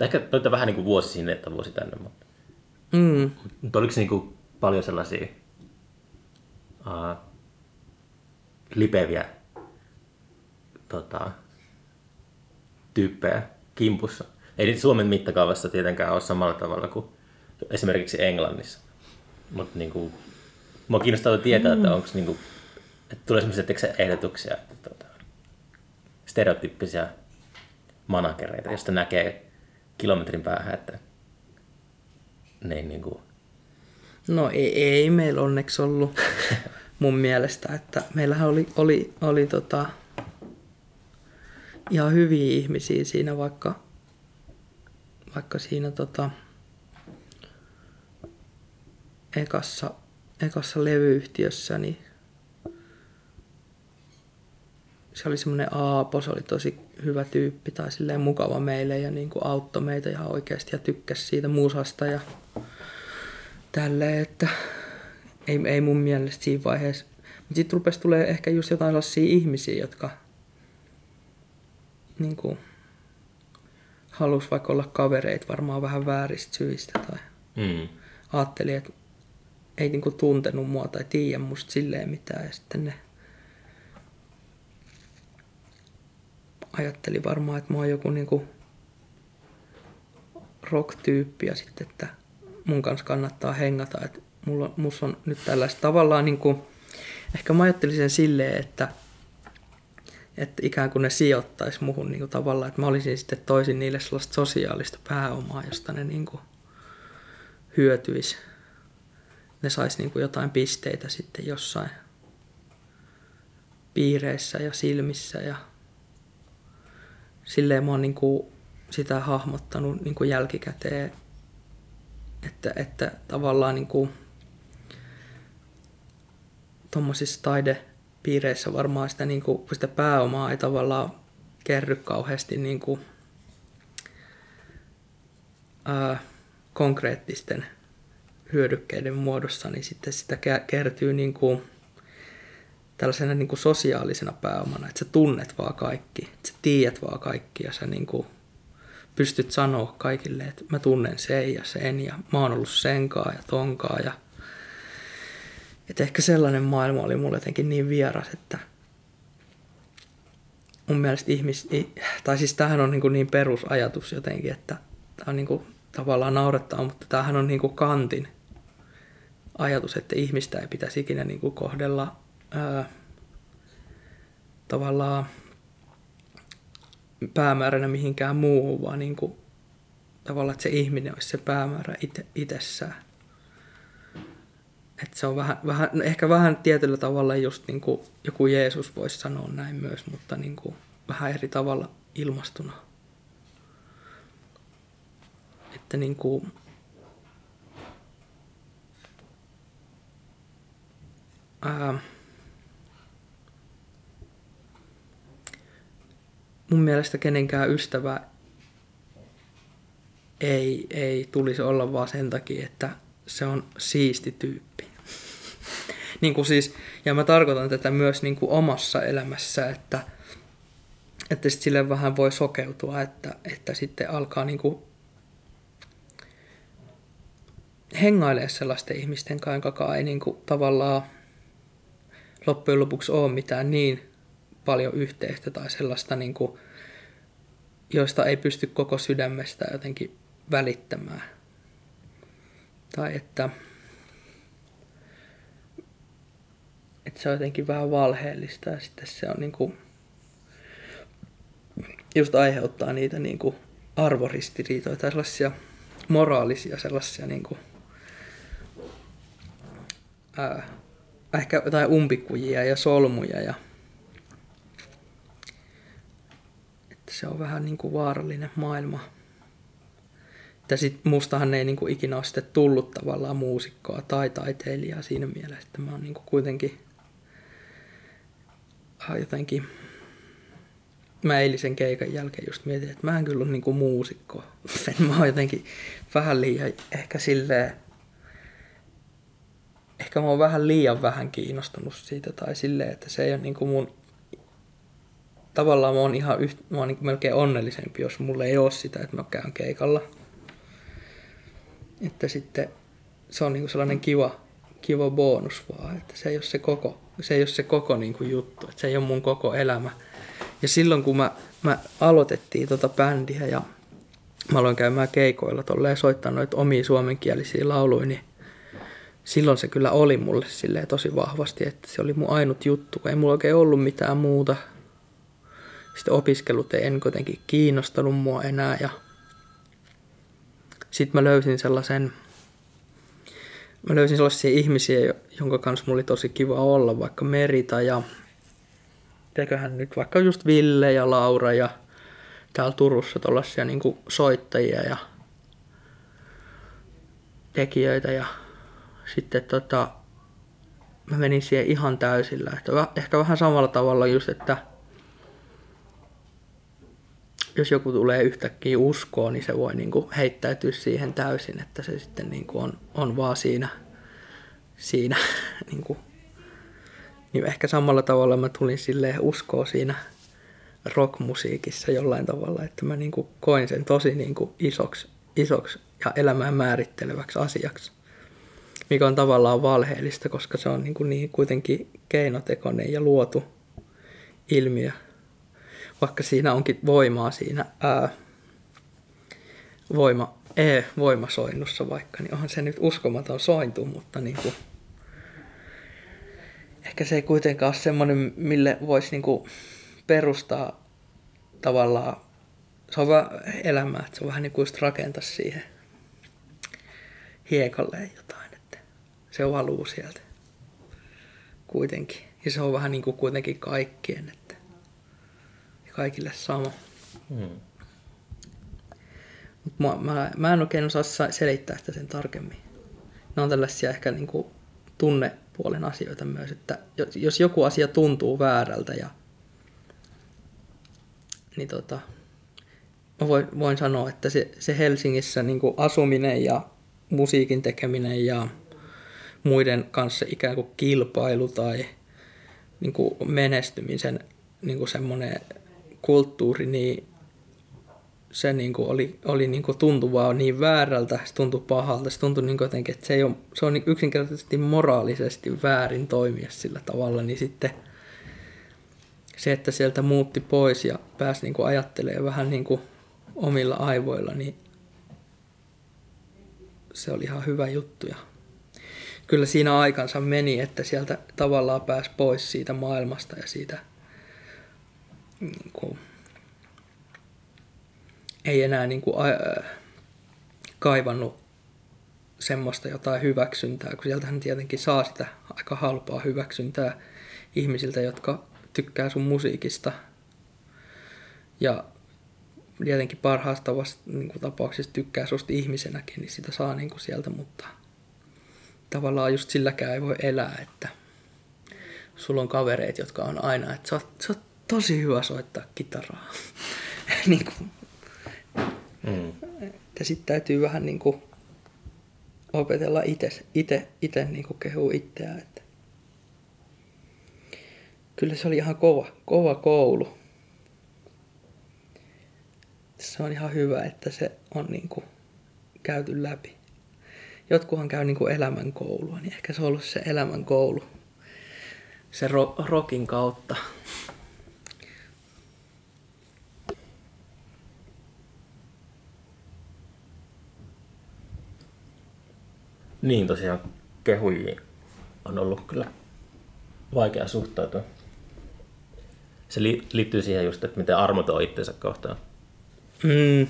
Speaker 2: Ehkä nyt vähän niin kuin vuosi sinne, että vuosi tänne, mutta, mm. mutta oliko se niin kuin paljon sellaisia uh, lipeviä tota, tyyppejä kimpussa? Ei Suomen mittakaavassa tietenkään ole samalla tavalla kuin esimerkiksi Englannissa. Mutta niin kuin, mua kiinnostaa tietää, mm. että onko niin kuin, että tulee sellaisia ehdotuksia, että tota, stereotyyppisiä managereita, josta näkee kilometrin päähän, että ne ei niin kuin...
Speaker 1: No ei, ei meillä onneksi ollut mun mielestä, että meillähän oli, oli, oli tota, ihan hyviä ihmisiä siinä, vaikka, vaikka siinä tota, ekassa, ekassa levyyhtiössä, niin se oli semmoinen Aapo, se oli tosi hyvä tyyppi tai silleen mukava meille ja niin kuin auttoi meitä ihan oikeasti ja tykkäsi siitä musasta ja tälleen, että ei, ei mun mielestä siinä vaiheessa. Mutta sitten rupesi tulee ehkä just jotain sellaisia ihmisiä, jotka niin kuin, halusi vaikka olla kavereit varmaan vähän vääristä syistä tai mm. ajatteli, että ei niinku tuntenut mua tai tiedä musta silleen mitään. Ja sitten ne ajatteli varmaan, että mä oon joku niinku rock-tyyppi ja sitten, että mun kanssa kannattaa hengata. Että mulla, musta on nyt tällaista tavallaan niinku, ehkä mä ajattelin sen silleen, että, että ikään kuin ne sijoittaisi muhun niin kuin tavallaan, että mä olisin sitten toisin niille sellaista sosiaalista pääomaa, josta ne niin kuin hyötyisi. Ne sais niin kuin jotain pisteitä sitten jossain piireissä ja silmissä ja silleen mä oon niin kuin sitä hahmottanut niin kuin jälkikäteen, että, että tavallaan niin kuin tuommoisissa taidepiireissä varmaan sitä, niin kuin, sitä pääomaa ei tavallaan kerry kauheasti niin kuin, ää, konkreettisten hyödykkeiden muodossa, niin sitten sitä kertyy niin kuin, tällaisena niin kuin sosiaalisena pääomana, että sä tunnet vaan kaikki, että sä tiedät vaan kaikki ja sä niin kuin pystyt sanoa kaikille, että mä tunnen sen ja sen ja mä oon ollut senkaa ja tonkaa ja että ehkä sellainen maailma oli mulle jotenkin niin vieras, että mun mielestä ihmis... Tai siis tämähän on niin, kuin niin perusajatus jotenkin, että tämä on niin kuin tavallaan naurettaa, mutta tämähän on niin kuin kantin ajatus, että ihmistä ei pitäisi ikinä niin kuin kohdella ää, tavallaan päämääränä mihinkään muuhun, vaan niin kuin, tavallaan, että se ihminen olisi se päämäärä itse, itsessään. Et se on vähän, vähän, no ehkä vähän tietyllä tavalla just niin kuin joku Jeesus voisi sanoa näin myös, mutta niin kuin vähän eri tavalla ilmastuna. Että niin kuin, ää, mun mielestä kenenkään ystävä ei, ei tulisi olla vaan sen takia, että se on siisti tyyppi. niin kuin siis, ja mä tarkoitan tätä myös niin kuin omassa elämässä, että, että sit sille vähän voi sokeutua, että, että sitten alkaa niin kuin hengailee sellaisten ihmisten kanssa, joka ei niin kuin tavallaan loppujen lopuksi ole mitään niin paljon yhteistä tai sellaista, niin kuin, joista ei pysty koko sydämestä jotenkin välittämään. Tai että, että se on jotenkin vähän valheellista ja sitten se on niin kuin, just aiheuttaa niitä niin kuin arvoristiriitoja tai sellaisia moraalisia sellaisia niin kuin, ää, ehkä jotain umpikujia ja solmuja ja se on vähän niin kuin vaarallinen maailma. Ja sit mustahan ei niin kuin ikinä ole sitten tullut tavallaan muusikkoa tai taiteilijaa siinä mielessä, että mä oon niin kuin kuitenkin ah, jotenkin mä eilisen keikan jälkeen just mietin, että mä en kyllä ole niinku muusikko. mä oon jotenkin vähän liian ehkä silleen, ehkä mä oon vähän liian vähän kiinnostunut siitä tai silleen, että se ei ole niinku mun tavallaan mä oon ihan yht, mä oon niin melkein onnellisempi, jos mulla ei ole sitä, että mä käyn keikalla. Että sitten se on niin sellainen kiva, kiva bonus vaan, että se ei ole se koko, se ei ole se koko niin kuin juttu, että se ei ole mun koko elämä. Ja silloin kun mä, mä aloitettiin tota bändiä ja mä aloin käymään keikoilla tolleen soittaa noita omia suomenkielisiä lauluja, niin silloin se kyllä oli mulle silleen tosi vahvasti, että se oli mun ainut juttu, kun ei mulla oikein ollut mitään muuta sitten opiskelut ei en kuitenkin kiinnostanut mua enää ja sitten mä löysin sellaisen, mä löysin sellaisia ihmisiä, jonka kanssa mulla oli tosi kiva olla, vaikka Merita ja teköhän nyt vaikka just Ville ja Laura ja täällä Turussa tuollaisia niin soittajia ja tekijöitä ja sitten tota, mä menin siihen ihan täysillä. Että ehkä vähän samalla tavalla just, että jos joku tulee yhtäkkiä uskoon, niin se voi niin kuin heittäytyä siihen täysin, että se sitten niin kuin on, on vaan siinä, siinä niin kuin, niin ehkä samalla tavalla mä tulin sille uskoa siinä rockmusiikissa jollain tavalla, että mä niin kuin koin sen tosi niin kuin isoksi, isoksi ja elämään määritteleväksi asiaksi. mikä on tavallaan valheellista, koska se on niin, kuin niin kuitenkin keinotekoinen ja luotu ilmiö. Vaikka siinä onkin voimaa siinä ää, voima, e-voimasoinnussa vaikka, niin onhan se nyt uskomaton sointu, mutta niin kuin, ehkä se ei kuitenkaan ole semmoinen, mille voisi niin kuin perustaa tavallaan, se on elämää, että se on vähän niin kuin rakentaa siihen hiekalle jotain, että se valuu sieltä kuitenkin. Ja se on vähän niin kuin kuitenkin kaikkien, että kaikille sama. Hmm. Mä, mä, mä en oikein osaa selittää sitä sen tarkemmin. Ne on tällaisia ehkä niin kuin tunnepuolen asioita myös, että jos joku asia tuntuu väärältä ja niin tota, mä voin, voin sanoa, että se, se Helsingissä niin kuin asuminen ja musiikin tekeminen ja muiden kanssa ikään kuin kilpailu tai niin kuin menestymisen niin kuin semmoinen kulttuuri, niin se niin kuin oli, oli niin kuin tuntuvaa niin väärältä, se tuntui pahalta, se tuntui niin jotenkin, että se, ei ole, se on niin yksinkertaisesti moraalisesti väärin toimia sillä tavalla, niin sitten se, että sieltä muutti pois ja pääsi niin kuin ajattelemaan vähän niin kuin omilla aivoilla, niin se oli ihan hyvä juttu. Ja kyllä siinä aikansa meni, että sieltä tavallaan pääsi pois siitä maailmasta ja siitä niin kuin, ei enää niin kuin, ää, kaivannut semmoista jotain hyväksyntää, kun sieltähän tietenkin saa sitä aika halpaa hyväksyntää ihmisiltä, jotka tykkää sun musiikista. Ja tietenkin parhaasta niin kuin tapauksessa tykkää susta ihmisenäkin, niin sitä saa niin kuin sieltä, mutta tavallaan just silläkään ei voi elää, että sulla on kavereet, jotka on aina, että sä oot, sä oot tosi hyvä soittaa kitaraa. niin kuin, mm. Että sitten täytyy vähän niin kuin opetella itse, itse, itse niin kuin kehua itseään. Että kyllä se oli ihan kova, kova koulu. Se on ihan hyvä, että se on niin kuin käyty läpi. Jotkuhan käy niin kuin elämänkoulua, niin ehkä se on ollut se elämänkoulu se ro- rokin kautta.
Speaker 2: Niin tosiaan kehujiin on ollut kyllä vaikea suhtautua. Se liittyy siihen just, että miten armoton itsensä kohtaan.
Speaker 1: Mm.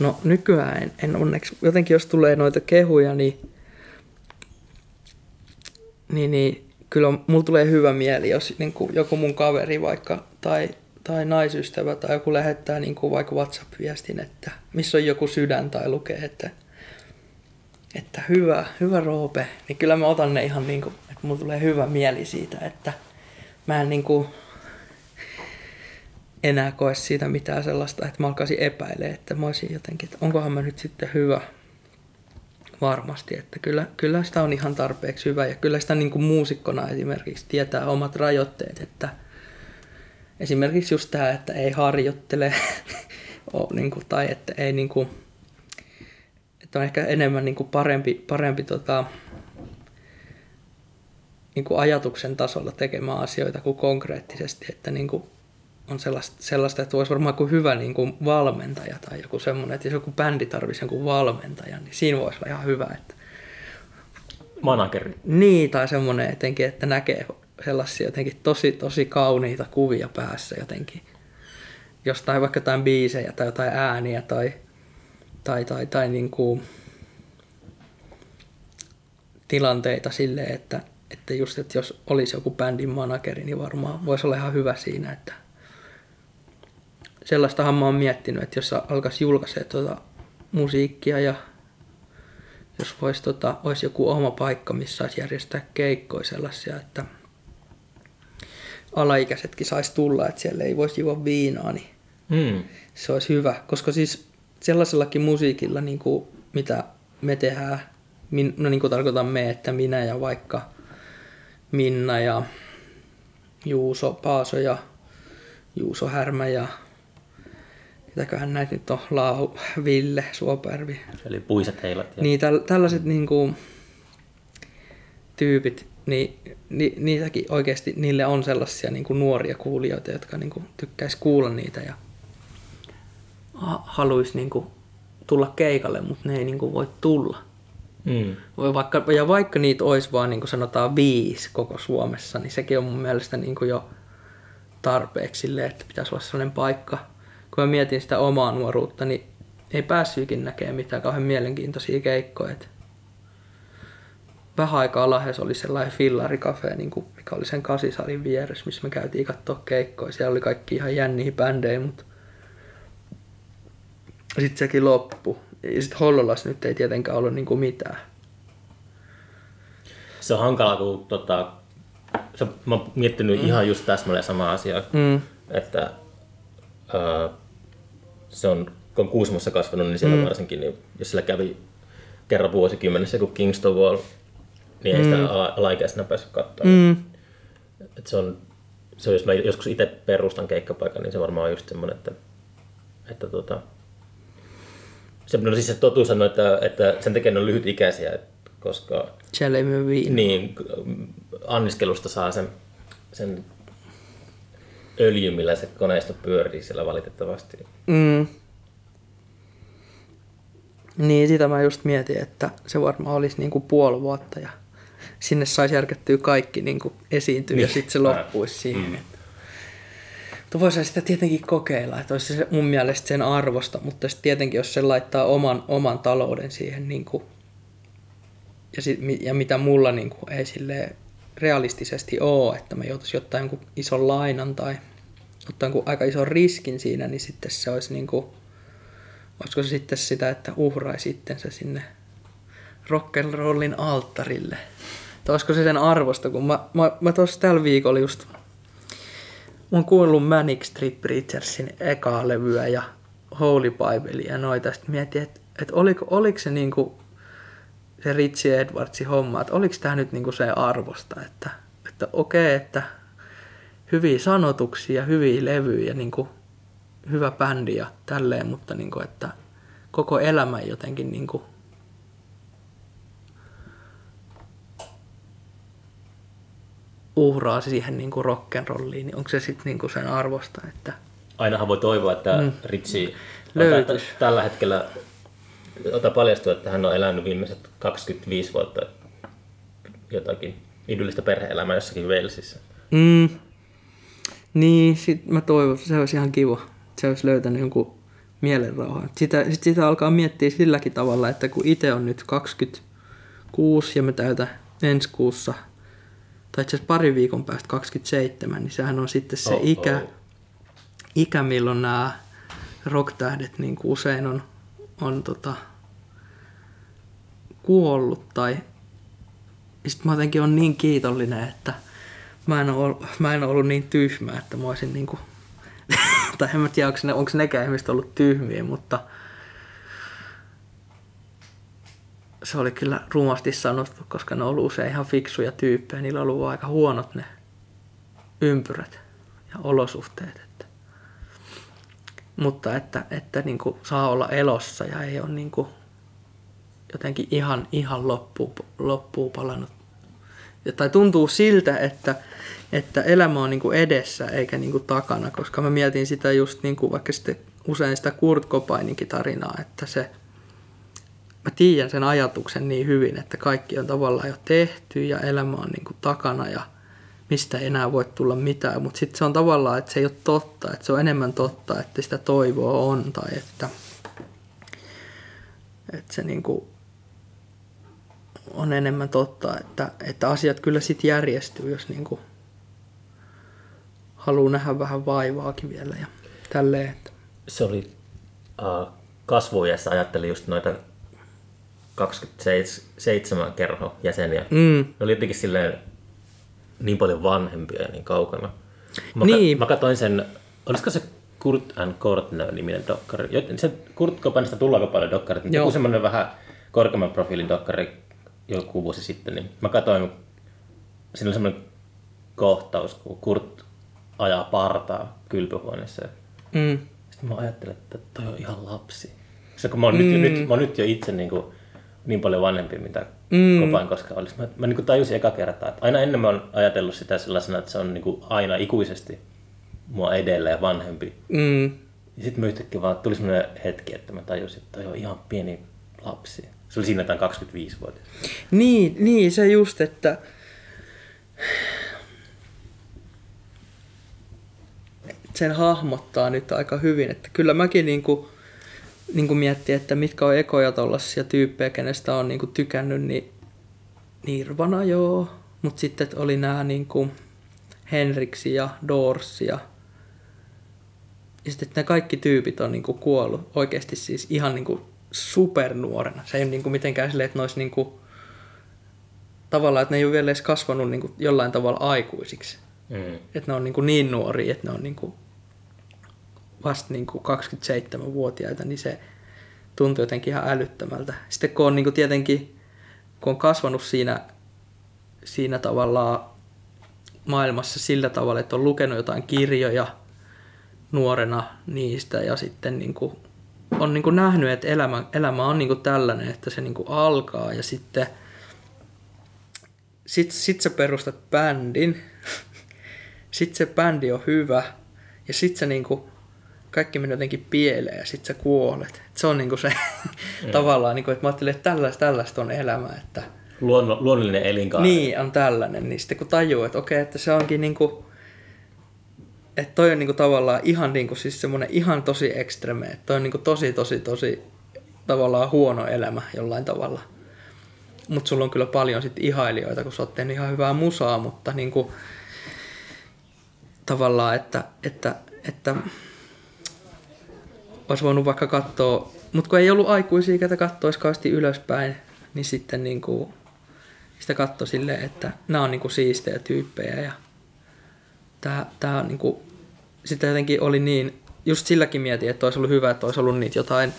Speaker 1: No nykyään en, en onneksi, jotenkin jos tulee noita kehuja, niin, niin, niin kyllä mulla tulee hyvä mieli, jos niin kuin joku mun kaveri vaikka tai, tai naisystävä tai joku lähettää niin kuin vaikka WhatsApp-viestin, että missä on joku sydän tai lukee, että että hyvä, hyvä Roope, niin kyllä mä otan ne ihan niin kuin, että mulla tulee hyvä mieli siitä, että mä en niin kuin enää koe siitä mitään sellaista, että mä alkaisin epäilemään, että mä olisin jotenkin, että onkohan mä nyt sitten hyvä varmasti, että kyllä, kyllä sitä on ihan tarpeeksi hyvä. Ja kyllä sitä niin kuin muusikkona esimerkiksi tietää omat rajoitteet, että esimerkiksi just tämä, että ei harjoittele niin kuin, tai että ei niin kuin, että on ehkä enemmän niin kuin parempi, parempi tota, niin kuin ajatuksen tasolla tekemään asioita kuin konkreettisesti, että niin kuin on sellaista, sellaista, että olisi varmaan kuin hyvä niin kuin valmentaja tai joku semmoinen, että jos joku bändi tarvitsisi jonkun valmentajan, niin siinä voisi olla ihan hyvä. Että...
Speaker 2: Manageri.
Speaker 1: Niin, tai semmoinen jotenkin, että näkee sellaisia jotenkin tosi, tosi kauniita kuvia päässä jotenkin. Jostain vaikka jotain biisejä tai jotain ääniä tai tai, tai, tai niin kuin tilanteita sille, että, että just, että jos olisi joku bändin manageri, niin varmaan voisi olla ihan hyvä siinä, että sellaistahan mä oon miettinyt, että jos alkaisi julkaisee tuota musiikkia ja jos voisi, tota, olisi joku oma paikka, missä saisi järjestää keikkoja sellaisia, että alaikäisetkin saisi tulla, että siellä ei voisi juoda viinaa, niin mm. se olisi hyvä. Koska siis sellaisellakin musiikilla, niin kuin, mitä me tehdään, min, no niin kuin tarkoitan me, että minä ja vaikka Minna ja Juuso Paaso ja Juuso Härmä ja mitäköhän näitä nyt on, Lau, Ville, Suopervi.
Speaker 2: Eli puiset heilat.
Speaker 1: Ja... Niin, täl, tällaiset niin kuin, tyypit, niin ni, niitäkin oikeasti, niille on sellaisia niin kuin nuoria kuulijoita, jotka niin kuin tykkäisi kuulla niitä ja haluaisi niin kuin tulla keikalle, mutta ne ei niin kuin voi tulla.
Speaker 2: Mm.
Speaker 1: Voi Vaikka, ja vaikka niitä olisi vaan niin kuin sanotaan viisi koko Suomessa, niin sekin on mun mielestä niin kuin jo tarpeeksi silleen, että pitäisi olla sellainen paikka. Kun mä mietin sitä omaa nuoruutta, niin ei päässyykin näkemään mitään kauhean mielenkiintoisia keikkoja. Et vähän aikaa Lahes oli sellainen fillarikafe, niin kuin, mikä oli sen kasisalin vieressä, missä me käytiin katsoa keikkoja. Siellä oli kaikki ihan jänniä bändejä, mutta sitten sekin loppu. Ja sitten Hollolassa nyt ei tietenkään ollut niin kuin mitään.
Speaker 2: Se on hankala, kun tota, se, mä oon miettinyt mm. ihan just täsmälleen sama asia,
Speaker 1: Mm.
Speaker 2: että ää, se on, kun on Kuusamossa kasvanut, niin siellä mm. varsinkin, niin jos sillä kävi kerran vuosikymmenessä kuin Kingston Wall, niin ei sitä ala, alaikäisenä päässyt katsoa.
Speaker 1: Mm.
Speaker 2: Et se on, se on, jos mä joskus itse perustan keikkapaikan, niin se varmaan on just semmoinen, että, että tota, se, no siis se totuus on, että, että sen takia ne on lyhytikäisiä, koska
Speaker 1: Siellä ei myy viinaa.
Speaker 2: niin, anniskelusta saa sen, sen öljy, millä se koneisto pyörii siellä valitettavasti.
Speaker 1: Mm. Niin, sitä mä just mietin, että se varmaan olisi niinku puoli vuotta ja sinne saisi järkettyä kaikki niinku esiintyä ja
Speaker 2: Niin.
Speaker 1: sitten se loppuisi siihen. Mm. Mutta voisi sitä tietenkin kokeilla, että olisi se mun mielestä sen arvosta, mutta sitten tietenkin jos se laittaa oman, oman talouden siihen niinku, ja, sit, ja mitä mulla niinku ei silleen realistisesti ole, että mä joutuisin ottaa jonkun ison lainan tai ottaa jonkun aika ison riskin siinä, niin sitten se olisi niinku, olisiko se sitten sitä, että uhraisi itsensä sinne rock'n'rollin alttarille. Tai olisiko se sen arvosta, kun mä, mä, mä tuossa tällä viikolla just, oon kuullut Manic Street Preachersin ekaa levyä ja Holy Biblea ja noita, sitten mietin, että, että oliko, oliko se niinku se Richie Edwardsin homma, että oliko tämä nyt niinku se arvosta, että, että okei, että hyviä sanotuksia, hyviä levyjä, niinku hyvä bändi ja tälleen, mutta niinku, että koko elämä jotenkin niinku uhraa siihen niinku rock'n'rolliin, niin onko se sitten niinku sen arvosta, että
Speaker 2: Ainahan voi toivoa, että mm. Ritsi tällä hetkellä ota paljastua, että hän on elänyt viimeiset 25 vuotta jotakin idyllistä perhe-elämää jossakin Walesissa.
Speaker 1: Mm. Niin, sit mä toivon, se olisi ihan kiva. Se olisi löytänyt jonkun mielenrauhan. Sitä, sit sitä alkaa miettiä silläkin tavalla, että kun itse on nyt 26 ja mä täytän ensi kuussa, tai itse asiassa pari viikon päästä 27, niin sehän on sitten se
Speaker 2: Oh,
Speaker 1: ikä,
Speaker 2: oh.
Speaker 1: ikä, milloin nämä rocktähdet niin kuin usein on, on tota, kuollut tai sitten mä jotenkin on niin kiitollinen, että mä en ole, mä en ole ollut niin tyhmä, että mä olisin niinku, tai en mä tiedä, onko, ne, onko nekään ihmiset ollut tyhmiä, mutta se oli kyllä rumasti sanottu, koska ne on ollut usein ihan fiksuja tyyppejä, niillä on ollut aika huonot ne ympyrät ja olosuhteet. Että. Mutta että, että niin kuin saa olla elossa ja ei ole niin kuin jotenkin ihan, ihan loppuun, loppuun palannut. Ja, tai tuntuu siltä, että, että elämä on niin kuin edessä eikä niin kuin takana, koska mä mietin sitä just niin kuin vaikka sitten usein sitä Kurt Cobaininkin tarinaa, että se, mä tiedän sen ajatuksen niin hyvin, että kaikki on tavallaan jo tehty ja elämä on niin kuin takana ja mistä ei enää voi tulla mitään, mutta sitten se on tavallaan, että se ei ole totta, että se on enemmän totta, että sitä toivoa on tai että, että se niin kuin on enemmän totta, että, että asiat kyllä sitten järjestyy, jos niin kuin haluaa nähdä vähän vaivaakin vielä ja tälleen.
Speaker 2: Se oli uh, kasvuajassa ajattelin just noita 27 kerho jäseniä.
Speaker 1: Mm.
Speaker 2: Ne oli jotenkin silleen niin paljon vanhempia ja niin kaukana. Mä,
Speaker 1: Niin.
Speaker 2: mä katsoin sen, olisiko se Kurt and Kortner niminen dokkari. Joten Se Kurt Cobainista tullaan aika paljon dokkarit, mutta joku semmoinen vähän korkeamman profiilin dokkari joku vuosi sitten, niin mä katsoin, siinä oli semmoinen kohtaus, kun Kurt ajaa partaa kylpyhuoneessa.
Speaker 1: Mm.
Speaker 2: Sitten mä ajattelin, että toi on ihan lapsi. Se, kun mä oon, mm. nyt, nyt, mä oon nyt jo itse niin kuin niin paljon vanhempi, mitä
Speaker 1: Mm.
Speaker 2: Kopain koskaan olisi. Mä, mä niin tajusin eka kertaa, että aina ennen mä oon ajatellut sitä sellaisena, että se on niin kuin aina ikuisesti mua edellä ja vanhempi.
Speaker 1: Mm.
Speaker 2: Ja sitten mä yhtäkkiä vaan tuli semmoinen hetki, että mä tajusin, että toi on ihan pieni lapsi. Se oli siinä jotain 25-vuotias.
Speaker 1: Niin, niin, se just, että sen hahmottaa nyt aika hyvin, että kyllä mäkin niinku, niinku miettii, että mitkä on ekoja tollasia tyyppejä, kenestä on niinku tykännyt, niin Nirvana joo, mutta sitten oli nämä niinku Henriksi ja Doors ja ja sitten ne kaikki tyypit on niinku kuollut oikeasti siis ihan niinku supernuorena. Se ei ole niinku mitenkään silleen, että ne olisi niinku, tavallaan, että ne ei ole vielä edes kasvanut niinku jollain tavalla aikuisiksi.
Speaker 2: Mm.
Speaker 1: Että ne on niinku niin nuoria, että ne on niinku vasta niinku 27-vuotiaita, niin se tuntuu jotenkin ihan älyttömältä. Sitten kun on niinku tietenkin, kun on kasvanut siinä, siinä tavallaan maailmassa sillä tavalla, että on lukenut jotain kirjoja nuorena niistä ja sitten niinku on niinku nähnyt, että elämä, elämä on niinku tällainen, että se niinku alkaa ja sitten sit, sit sä perustat bändin, sit se bändi on hyvä ja sit sä niinku, kaikki menee jotenkin pieleen ja sit sä kuolet. Et se on niinku se mm. tavallaan, niinku, että mä ajattelin, että tällaista, tällaista on elämä, että
Speaker 2: Luonno, luonnollinen elinkaari.
Speaker 1: niin on tällainen, niin sitten kun tajuu, että okei, että se onkin niinku, että toi on niinku tavallaan ihan niinku siis semmoinen ihan tosi ekstreme, että toi on niinku tosi tosi tosi tavallaan huono elämä jollain tavalla. Mutta sulla on kyllä paljon sit ihailijoita, kun sä oot tehnyt ihan hyvää musaa, mutta niinku, tavallaan, että, että, että olisi voinut vaikka katsoa, mutta kun ei ollut aikuisia, ketä katsoisi kauheasti ylöspäin, niin sitten niinku, sitä katsoi silleen, että nämä on niinku siistejä tyyppejä ja tää, tää on niinku, sitten jotenkin oli niin, just silläkin mietin, että olisi ollut hyvä, että olisi ollut niitä jotain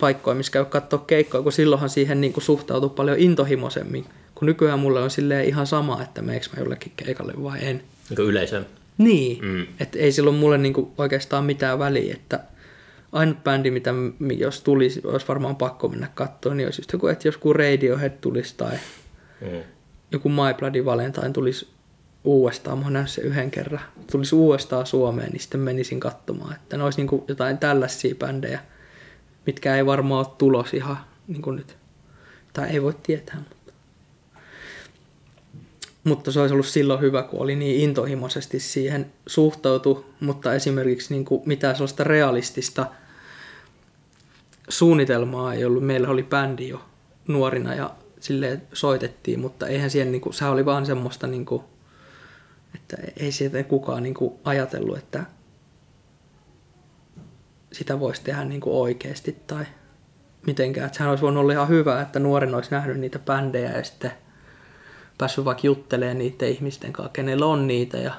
Speaker 1: paikkoja, missä käy katsoa keikkoja, kun silloinhan siihen niinku suhtautuu paljon intohimoisemmin, kun nykyään mulle on silleen ihan sama, että meekö mä jollekin keikalle vai en.
Speaker 2: Niin kuin yleisön.
Speaker 1: Niin,
Speaker 2: Mm.
Speaker 1: että ei silloin mulle niinku oikeastaan mitään väliä, että ainut bändi, mitä jos tulisi, olisi varmaan pakko mennä katsoa, niin olisi just joku, että jos joku Radiohead tulisi tai
Speaker 2: Mm.
Speaker 1: joku My Bloody Valentine tulisi uudestaan, mä oon sen yhden kerran, tulisi uudestaan Suomeen, niin sitten menisin katsomaan, että ne olisi niinku jotain tällaisia bändejä, mitkä ei varmaan ole tulos ihan niinku nyt, tai ei voi tietää, mutta mutta se olisi ollut silloin hyvä, kun oli niin intohimoisesti siihen suhtautu, mutta esimerkiksi niin kuin mitään sellaista realistista suunnitelmaa ei ollut. Meillä oli bändi jo nuorina ja sille soitettiin, mutta eihän siihen, niin kuin, se oli vaan semmoista, niin kuin, että ei sieltä kukaan niin kuin, ajatellut, että sitä voisi tehdä niin kuin oikeasti tai mitenkään. Että sehän olisi voinut olla ihan hyvä, että nuorin olisi nähnyt niitä bändejä ja sitten päässyt vaikka juttelemaan niiden ihmisten kanssa, kenellä on niitä ja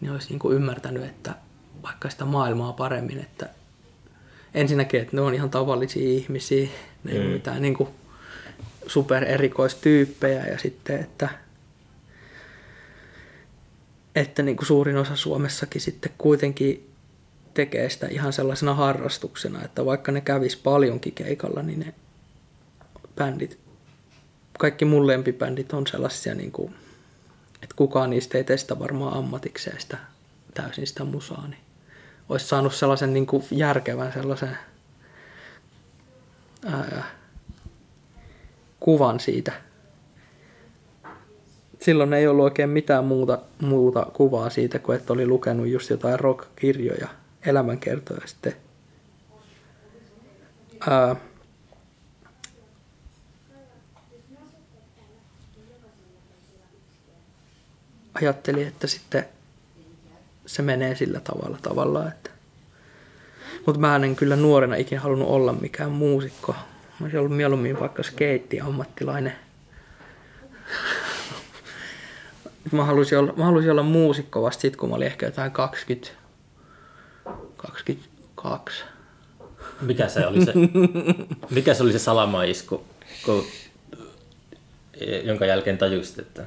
Speaker 1: niin olisi niin kuin ymmärtänyt, että vaikka sitä maailmaa paremmin, että ensinnäkin, että ne on ihan tavallisia ihmisiä, ne ei mm. ole mitään niin kuin super erikoistyyppejä ja sitten, että, että niin kuin suurin osa Suomessakin sitten kuitenkin tekee sitä ihan sellaisena harrastuksena, että vaikka ne kävis paljonkin keikalla, niin ne bändit kaikki mun lempibändit on sellaisia, niin kuin, että kukaan niistä ei testa varmaan ammatikseen sitä, täysin sitä musaa, niin olisi saanut sellaisen niin kuin järkevän sellaisen ää, kuvan siitä. Silloin ei ollut oikein mitään muuta, muuta kuvaa siitä, kuin että oli lukenut just jotain rock-kirjoja, elämänkertoja sitten. Ää, ajattelin, että sitten se menee sillä tavalla tavallaan, että mutta mä en kyllä nuorena ikinä halunnut olla mikään muusikko. Mä olisin ollut mieluummin vaikka skeittiammattilainen. Mä halusin, olla, mä halusin olla muusikko vasta sit, kun mä olin ehkä jotain 20, 22.
Speaker 2: Mikä se oli se, mikä se, oli se salamaisku, kun, jonka jälkeen tajusit, että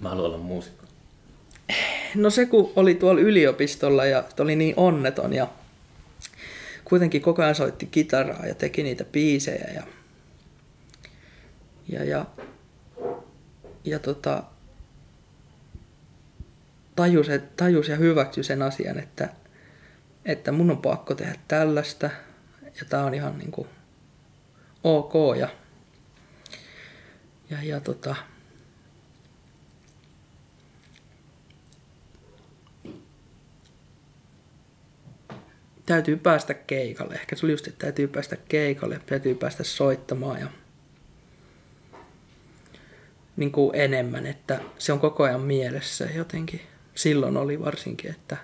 Speaker 2: mä haluan olla muusikko?
Speaker 1: No se, kun oli tuolla yliopistolla ja oli niin onneton ja kuitenkin koko ajan soitti kitaraa ja teki niitä biisejä ja Ja, ja, ja tota, tajus, tajus ja hyväksy sen asian, että, että mun on pakko tehdä tällaista ja tää on ihan niinku ok ja, ja, ja tota, täytyy päästä keikalle. Ehkä se oli just, että täytyy päästä keikalle, täytyy päästä soittamaan ja niin kuin enemmän, että se on koko ajan mielessä jotenkin. Silloin oli varsinkin, että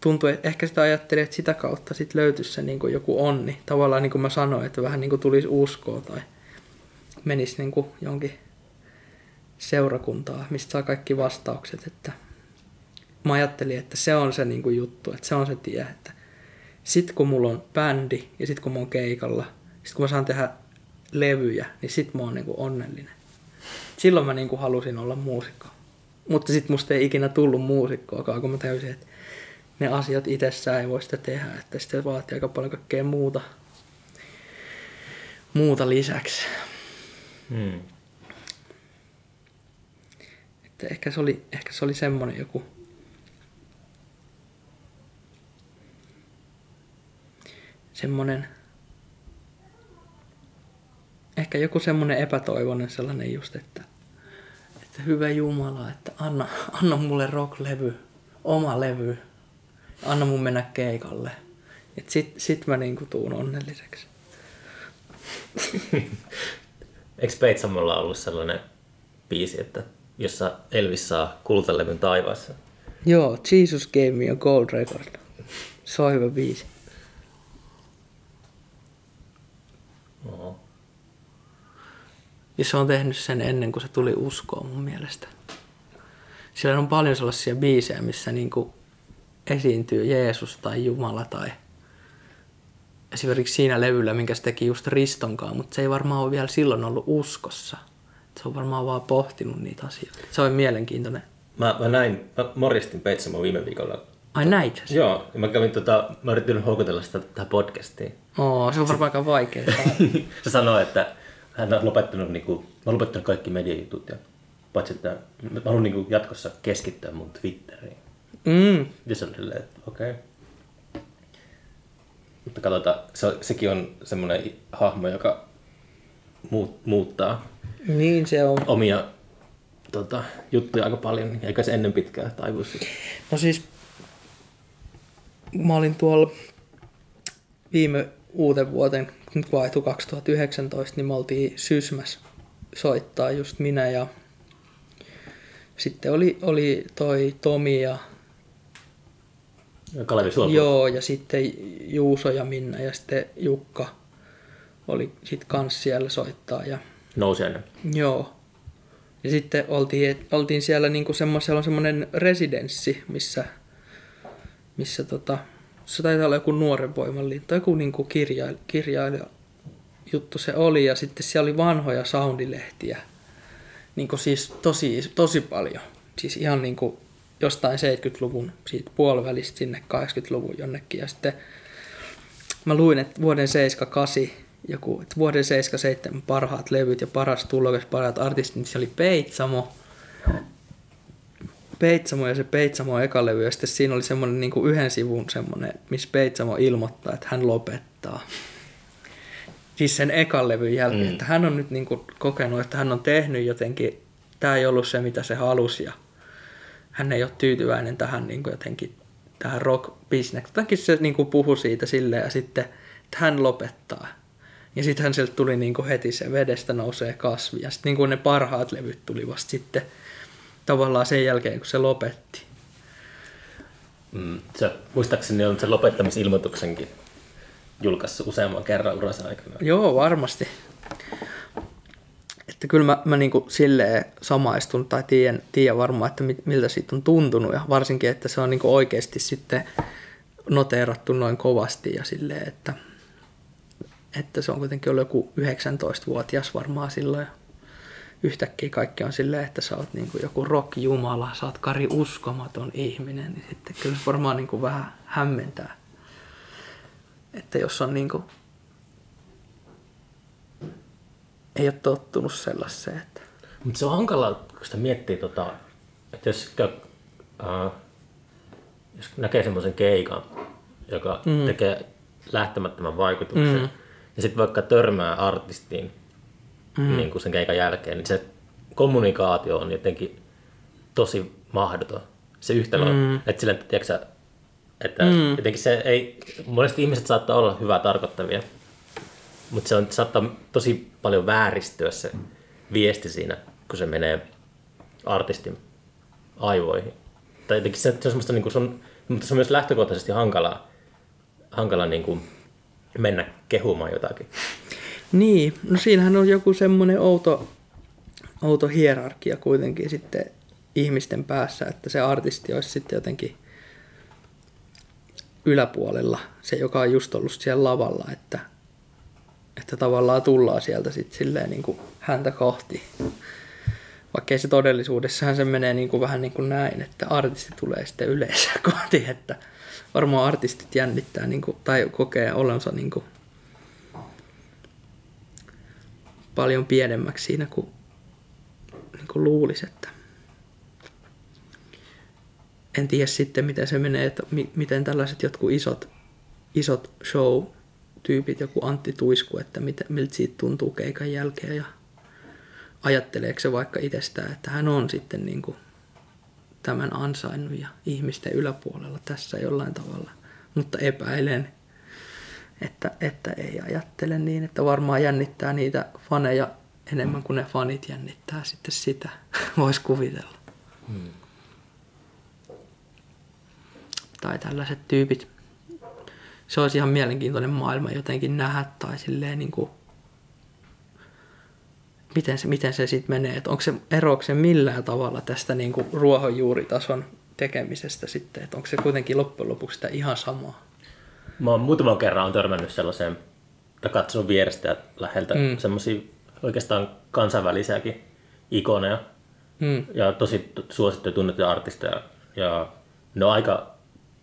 Speaker 1: tuntui, että ehkä sitä ajattelin, että sitä kautta sit löytyisi se niin kuin joku onni. Tavallaan niin kuin mä sanoin, että vähän niin kuin tulisi uskoa tai menisi niin kuin jonkin seurakuntaa, mistä saa kaikki vastaukset, että mä ajattelin, että se on se niinku juttu, että se on se tie, että sit kun mulla on bändi ja sit kun mä oon keikalla, sit kun mä saan tehdä levyjä, niin sit mä oon niinku onnellinen. Silloin mä niinku halusin olla muusikko. Mutta sit musta ei ikinä tullut muusikkoakaan, kun mä täysin, että ne asiat itsessään ei voi sitä tehdä, että sitten vaatii aika paljon kaikkea muuta, muuta lisäksi.
Speaker 2: Hmm.
Speaker 1: Että ehkä se oli, ehkä se oli semmoinen joku, semmoinen, ehkä joku semmoinen epätoivoinen sellainen just, että, että hyvä Jumala, että anna, anna mulle rock-levy, oma levy, anna mun mennä keikalle. Et sit, sit mä niinku tuun onnelliseksi.
Speaker 2: Eikö Peitsamolla ollut sellainen biisi, että jossa Elvis saa kultalevyn taivaassa?
Speaker 1: Joo, Jesus gave me a gold record. Se on hyvä biisi.
Speaker 2: Oho.
Speaker 1: Ja se on tehnyt sen ennen kuin se tuli uskoon mun mielestä. Siellä on paljon sellaisia biisejä, missä niinku esiintyy Jeesus tai Jumala tai esimerkiksi siinä levyllä, minkä se teki just Ristonkaan, mutta se ei varmaan ole vielä silloin ollut uskossa. Se on varmaan vaan pohtinut niitä asioita. Se on mielenkiintoinen.
Speaker 2: Mä, mä näin, mä moristin Peitsamon viime viikolla.
Speaker 1: Ai näit sä?
Speaker 2: Joo, mä kävin tota, mä yritin houkutella sitä tähän podcastiin.
Speaker 1: Oo, se on varmaan aika vaikea.
Speaker 2: se sanoi, että hän on lopettanut, niin kuin, mä oon lopettanut kaikki mediajutut ja paitsi, että mä haluan niin kuin, jatkossa keskittyä mun Twitteriin.
Speaker 1: mm.
Speaker 2: Ja se oli silleen, että okei. Okay. Mutta katsotaan, se, sekin on semmoinen hahmo, joka muut, muuttaa
Speaker 1: Niin se on.
Speaker 2: omia tota, juttuja aika paljon, eikä se ennen pitkään taivu.
Speaker 1: No siis, mä olin tuolla viime uuden vuoden, nyt vaihtui 2019, niin me oltiin Sysmäs soittaa just minä ja sitten oli, oli toi Tomi ja
Speaker 2: Ja Kalevi Suopu.
Speaker 1: joo, ja sitten Juuso ja Minna ja sitten Jukka oli sit kans siellä soittaa ja
Speaker 2: Nousiainen.
Speaker 1: Joo. Ja sitten oltiin, oltiin siellä niinku semmoisella on semmoinen residenssi, missä, missä tota, se taitaa olla joku nuoren voimallinen tai joku niinku kirjailija, kirjailija juttu se oli. Ja sitten siellä oli vanhoja soundilehtiä. Niinku siis tosi, tosi paljon. Siis ihan niinku jostain 70-luvun siitä puolivälistä sinne 80-luvun jonnekin. Ja sitten mä luin, että vuoden 78 joku, että vuoden 77 parhaat levyt ja paras tulokas, parhaat artistit, niin se oli Peitsamo. Peitsamo ja se Peitsamo eka levy, ja sitten siinä oli semmoinen niin kuin yhden sivun semmoinen, missä Peitsamo ilmoittaa, että hän lopettaa. Siis sen ekan levyn jälkeen, mm. että hän on nyt niin kuin kokenut, että hän on tehnyt jotenkin, tämä ei ollut se mitä se halusi, ja hän ei ole tyytyväinen tähän niin kuin jotenkin tähän rock-bisnekseen. Jotenkin se niin kuin puhui siitä silleen, ja sitten, että hän lopettaa. Ja sittenhän sieltä tuli niinku heti se vedestä nousee kasvi. Ja sitten niinku ne parhaat levyt tuli vasta sitten tavallaan sen jälkeen, kun se lopetti.
Speaker 2: Mm. Se, muistaakseni on sen lopettamisilmoituksenkin julkaissut useamman kerran uransa aikana.
Speaker 1: Joo, varmasti. Että kyllä mä, mä niinku silleen samaistun tai tiedän, tiedän varmaan, että miltä siitä on tuntunut. Ja varsinkin, että se on niinku oikeasti sitten noteerattu noin kovasti ja silleen, että, että se on kuitenkin ollut joku 19-vuotias varmaan silloin. Yhtäkkiä kaikki on silleen, että sä oot niinku joku rock-jumala, sä oot Kari uskomaton ihminen, niin sitten kyllä se varmaan niinku vähän hämmentää. Että jos on niinku ei ole tottunut sellaiseen. Että...
Speaker 2: Mutta se on hankala, kun sitä miettii, tota, että jos, äh, jos näkee semmoisen keikan, joka mm. tekee lähtemättömän vaikutuksen, mm. ja sitten vaikka törmää artistiin mm. niin kuin sen keikan jälkeen, niin se kommunikaatio on jotenkin tosi mahdoton. Se yhtälö mm. että sillä, tiedätkö, että mm. jotenkin se ei, monesti ihmiset saattaa olla hyvää tarkoittavia, mutta se on, saattaa tosi paljon vääristyä se viesti siinä, kun se menee artistin aivoihin. Tai jotenkin se, se on semmoista, niin kuin, se on, mutta se on myös lähtökohtaisesti hankalaa, hankala niin kuin mennä kehumaan jotakin.
Speaker 1: Niin, no siinähän on joku semmoinen outo, outo hierarkia kuitenkin sitten ihmisten päässä, että se artisti olisi sitten jotenkin yläpuolella, se joka on just ollut siellä lavalla, että, että tavallaan tullaan sieltä sitten silleen niin kuin häntä kohti. Vaikkei se todellisuudessahan se menee niin kuin vähän niin kuin näin, että artisti tulee sitten yleisöä kohti, että varmaan artistit jännittää niin kuin, tai kokee olonsa niin kuin paljon pienemmäksi siinä kuin, niin kuin luulisi, että en tiedä sitten, miten se menee, että miten tällaiset jotkut isot, isot show-tyypit, joku Antti Tuisku, että mit, miltä siitä tuntuu keikan jälkeen ja ajatteleeko se vaikka itsestään, että hän on sitten niin kuin tämän ansainnut ja ihmisten yläpuolella tässä jollain tavalla. Mutta epäilen, että, että ei ajattele niin, että varmaan jännittää niitä faneja enemmän kuin ne fanit jännittää sitten sitä, voisi kuvitella. Hmm tai tällaiset tyypit. Se olisi ihan mielenkiintoinen maailma jotenkin nähdä tai silleen niin kuin, miten se, miten se sitten menee, että onko se, eroako se millään tavalla tästä niin kuin ruohonjuuritason tekemisestä sitten, että onko se kuitenkin loppujen lopuksi sitä ihan samaa?
Speaker 2: Mä oon muutaman kerran on törmännyt sellaiseen, tai katsonut vierestä ja läheltä mm. semmoisia oikeastaan kansainvälisiäkin ikoneja mm. ja tosi suosittuja tunnettuja artisteja. Ja ne on aika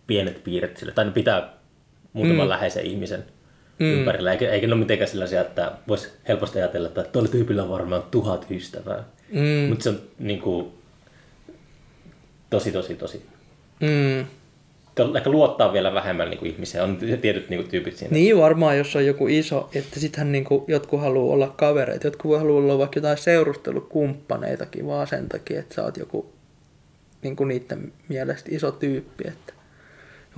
Speaker 2: pienet piirret sille, tai ne pitää muutaman mm. läheisen ihmisen mm. ympärillä, eikä, eikä ne ole mitenkään sellaisia, että voisi helposti ajatella, että tuolla tyypillä on varmaan tuhat ystävää. Mm. Mutta se on niin kuin, tosi, tosi, tosi. Mm. Ehkä luottaa vielä vähemmän niin kuin ihmisiä, on tietyt niin kuin, tyypit siinä.
Speaker 1: Niin varmaan, jos on joku iso, että sittenhän niin kuin, jotkut haluaa olla kavereita, jotkut haluaa olla vaikka jotain seurustelukumppaneitakin vaan sen takia, että sä oot joku niin kuin niiden mielestä iso tyyppi. Että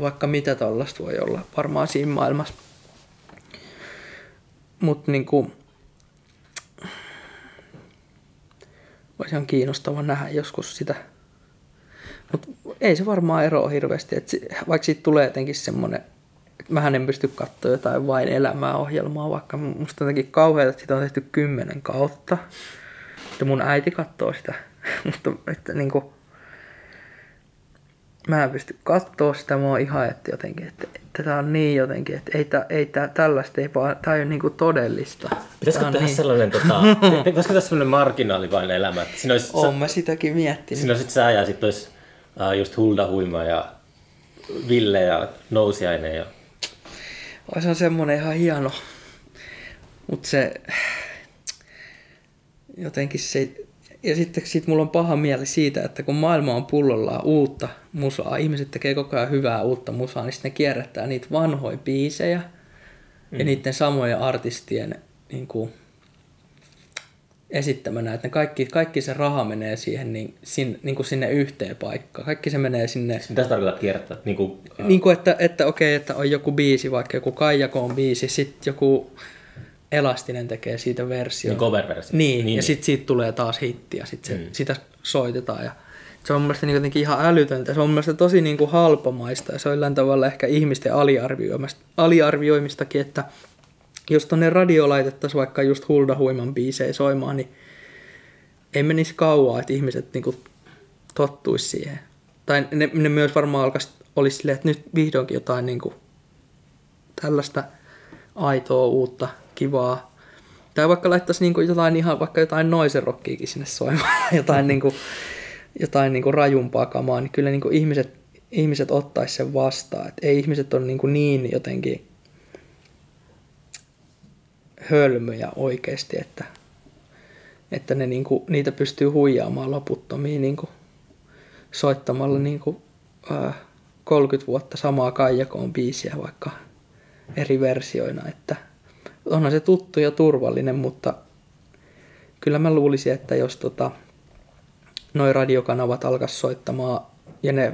Speaker 1: vaikka mitä tällaista voi olla varmaan siinä maailmassa. Mutta niinku, olisi ihan kiinnostava nähdä joskus sitä. Mutta ei se varmaan eroa hirveästi. Et vaikka siitä tulee jotenkin semmoinen, että mähän en pysty katsoa jotain vain elämää ohjelmaa, vaikka musta jotenkin kauheaa, että sitä on tehty kymmenen kautta. Ja mun äiti katsoo sitä. Mutta että niinku, mä en pysty katsoa sitä, mä oon ihan että jotenkin, että, että tää on niin jotenkin, että ei, tää, ei tää, tällaista ei vaan, tää ei ole niinku todellista.
Speaker 2: Pitäisikö tehdä niin... sellainen, tota, pitäisikö tässä sellainen marginaalivainen elämä? Että
Speaker 1: siinä olisi, Oon mä sitäkin miettinyt.
Speaker 2: Siinä olisi sä ja sitten olisi just Hulda Huima ja Ville ja Nousiainen. Ja...
Speaker 1: Se on semmoinen ihan hieno, mutta se jotenkin se ja sitten sit mulla on paha mieli siitä, että kun maailma on pullollaan uutta musaa, ihmiset tekee koko ajan hyvää uutta musaa, niin sitten ne kierrättää niitä vanhoja biisejä mm. ja niiden samojen artistien niin kuin, esittämänä, että ne kaikki, kaikki se raha menee siihen niin, sin, niin kuin sinne yhteen paikkaan. Kaikki se menee sinne...
Speaker 2: Mitä tarkoittaa kierrättää? Niin kuin,
Speaker 1: uh... niin kuin että, että okei, että on joku biisi, vaikka joku Kaijakoon biisi, sitten joku Elastinen tekee siitä versio.
Speaker 2: Niin cover-versio.
Speaker 1: Niin, niin, ja sitten siitä tulee taas hitti ja sitten mm. sitä soitetaan. Ja se on mun mielestä niin jotenkin ihan älytöntä. Se on mun mielestä tosi niin kuin halpamaista ja se on jollain tavalla ehkä ihmisten aliarvioimistakin, että jos tonne radio laitettaisiin vaikka just Hulda Huiman biisejä soimaan, niin ei menisi kauaa, että ihmiset niin kuin tottuisi siihen. Tai ne, ne myös varmaan alkaisi, olisi silleen, että nyt vihdoinkin jotain niin kuin tällaista aitoa uutta kivaa. Tai vaikka laittaisi niin kuin jotain ihan, vaikka jotain noisen rockiikin sinne soimaan, jotain, niin kuin, jotain niin kuin rajumpaa kamaa, niin kyllä niin kuin ihmiset, ihmiset ottaisi sen vastaan. Et ei ihmiset ole niin, kuin niin jotenkin hölmöjä oikeasti, että että ne niinku, niitä pystyy huijaamaan loputtomiin niinku, soittamalla niinku, ää, 30 vuotta samaa Kaijakoon biisiä vaikka eri versioina, että onhan se tuttu ja turvallinen, mutta kyllä mä luulisin, että jos tota, noi radiokanavat alkaisi soittamaan ja ne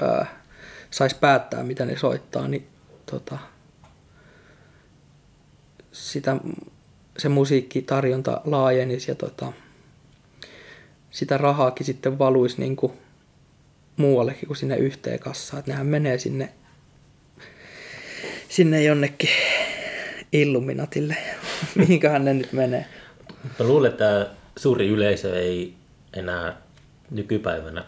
Speaker 1: ää, sais päättää, mitä ne soittaa, niin tota, sitä, se musiikkitarjonta laajenisi ja tota, sitä rahaakin sitten valuisi niin kuin muuallekin kuin sinne yhteen kassaan. Että nehän menee sinne, sinne jonnekin Illuminatille, mihinköhän ne nyt menee.
Speaker 2: Mä luulen, että suuri yleisö ei enää nykypäivänä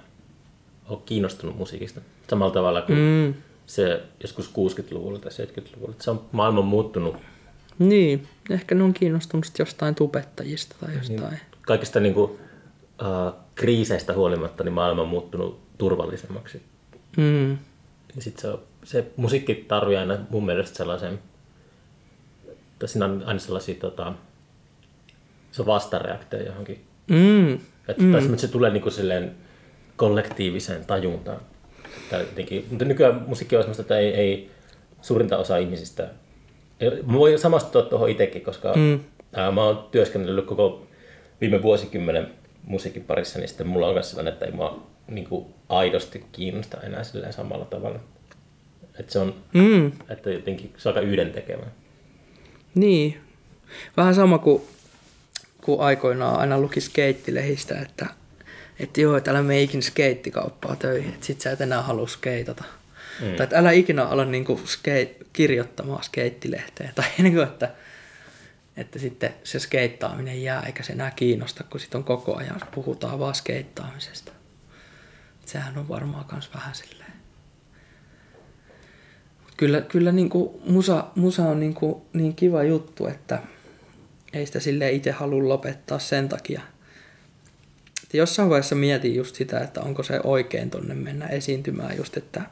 Speaker 2: ole kiinnostunut musiikista samalla tavalla kuin mm. se joskus 60-luvulla tai 70-luvulla. Se on maailman muuttunut.
Speaker 1: Niin, ehkä ne on kiinnostunut jostain tubettajista tai jostain. Niin,
Speaker 2: kaikista niin kuin, uh, kriiseistä huolimatta niin maailma on muuttunut turvallisemmaksi. Mm. Ja sit se, se musiikki tarvii aina mun mielestä sellaisen, tai siinä on aina sellaisia tota, se on vastareaktio johonkin. Mm. Että, mm. Tai se tulee niinku silleen kollektiiviseen tajuntaan. jotenkin, mutta nykyään musiikki on sellaista, että ei, ei suurinta osa ihmisistä... Mä voin samastua tuohon itsekin, koska mm. ää, mä oon työskennellyt koko viime vuosikymmenen musiikin parissa, niin sitten mulla on myös sellainen, että ei mua niin kuin aidosti kiinnosta enää silleen samalla tavalla. Että se on, mm. että jotenkin se on aika yhdentekevä.
Speaker 1: Niin. Vähän sama kuin, kuin aikoinaan aina luki skeittilehistä, että, että joo, että älä mene ikinä skeittikauppaa töihin, että sit sä et enää halua skeitata. Mm. Tai että älä ikinä ala niin kuin skate, kirjoittamaan skeittilehteen. Tai niin kuin, että, että sitten se skeittaaminen jää, eikä se enää kiinnosta, kun sitten on koko ajan puhutaan vaan skeittaamisesta. Sehän on varmaan myös vähän silleen. Kyllä, kyllä niin kuin musa, musa on niin, kuin niin kiva juttu, että ei sitä sille itse halua lopettaa sen takia. Että jossain vaiheessa mietin just sitä, että onko se oikein tonne mennä esiintymään just, että,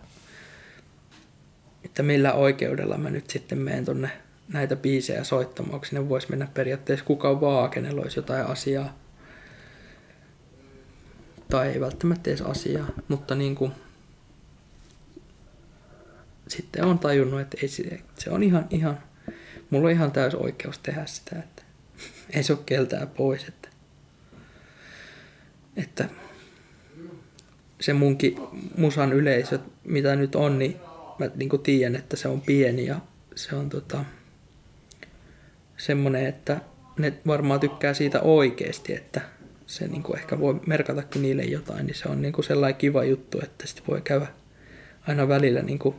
Speaker 1: että millä oikeudella mä nyt sitten menen tonne näitä biisejä soittamaan, onko sinne voisi mennä periaatteessa kuka vaan, kenellä olisi jotain asiaa. Tai ei välttämättä edes asiaa, mutta niin kuin, sitten on tajunnut, että ei, se, on ihan, ihan, mulla on ihan täys oikeus tehdä sitä, että ei se ole keltää pois, että, että se munkin musan yleisö, mitä nyt on, niin niin kuin tiedän, että se on pieni ja se on tota, semmoinen, että ne varmaan tykkää siitä oikeasti, että se niin kuin ehkä voi merkatakin niille jotain, niin se on niin kuin sellainen kiva juttu, että sitten voi käydä aina välillä niin kuin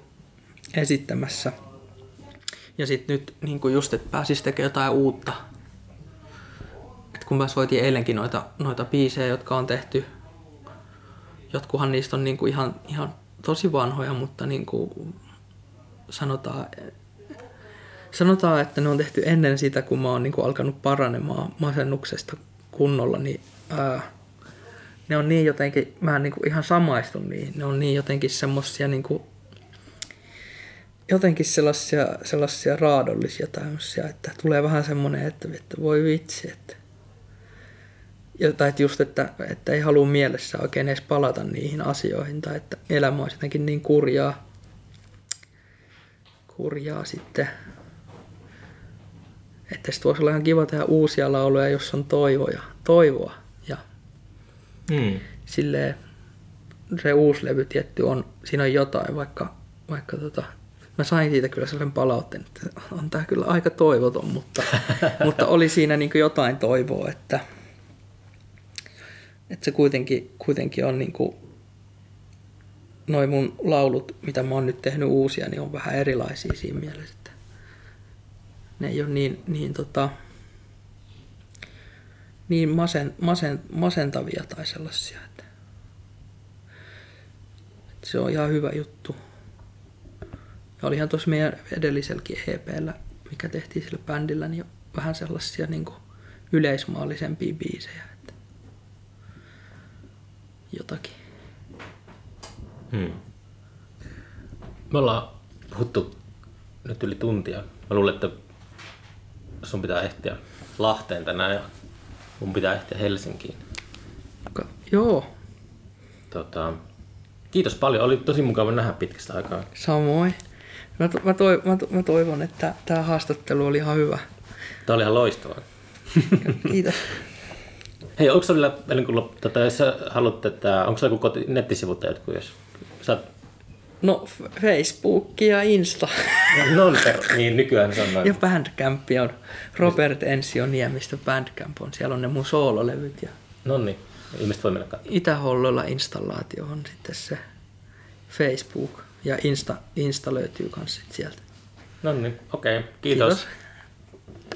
Speaker 1: esittämässä. Ja sitten nyt niin kuin just, että pääsisi tekemään jotain uutta. Et kun mä soitin eilenkin noita, noita biisejä, jotka on tehty, jotkuhan niistä on niin kuin ihan, ihan tosi vanhoja, mutta niin kuin sanotaan, sanotaan, että ne on tehty ennen sitä, kun mä oon niin kuin alkanut paranemaan masennuksesta kunnolla, niin ää, ne on niin jotenkin, mä en niin kuin ihan samaistun niihin, ne on niin jotenkin semmosia niin kuin, jotenkin sellaisia, sellaisia raadollisia tämmöisiä, että tulee vähän semmoinen, että, että voi vitsi, että tai että just, että, että ei halua mielessä oikein edes palata niihin asioihin, tai että elämä olisi jotenkin niin kurjaa, kurjaa sitten, että sitten voisi olla ihan kiva tehdä uusia lauluja, jos on toivoja, toivoa. Mm. Silleen se uusi levy tietty on, siinä on jotain, vaikka, vaikka tota, mä sain siitä kyllä sellaisen palautteen, että on tää kyllä aika toivoton, mutta, mutta oli siinä niin jotain toivoa, että, että se kuitenkin, kuitenkin on niin kuin, noin mun laulut, mitä mä oon nyt tehnyt uusia, niin on vähän erilaisia siinä mielessä, että ne ei ole niin, niin tota, niin masen, masen, masentavia tai sellaisia. Että, että se on ihan hyvä juttu. Ja olihan tuossa meidän edelliselläkin EPllä, mikä tehtiin sillä bändillä, niin vähän sellaisia niin kuin yleismaallisempia biisejä. Jotakin.
Speaker 2: Hmm. Me ollaan puhuttu nyt yli tuntia. Mä luulen, että sun pitää ehtiä Lahteen tänään ja mun pitää ehtiä Helsinkiin.
Speaker 1: Ka- Joo,
Speaker 2: Tota, kiitos paljon, oli tosi mukava nähdä pitkästä aikaa.
Speaker 1: samoin. Mä, to, mä, toi, mä, to, mä toivon, että tämä haastattelu oli ihan hyvä.
Speaker 2: Tämä oli ihan loistavaa.
Speaker 1: Kiitos.
Speaker 2: Hei, onko sulla, ennen kuin lop- tota, jos haluat, että onko sulla joku koti, nettisivut jotkut, jos oot-
Speaker 1: No Facebook ja Insta
Speaker 2: No per, niin nykyään se on noin.
Speaker 1: ja Bandcamp on Robert Ensio Niemistö Bandcamp on. Siellä on ne mun soololevyt ja
Speaker 2: No niin, ihmiset voi mennä katsomaan.
Speaker 1: Itä-Hollolla installaatio on sitten se Facebook ja Insta, Insta löytyy sit sieltä.
Speaker 2: No niin, okei, kiitos.
Speaker 1: Kiitos.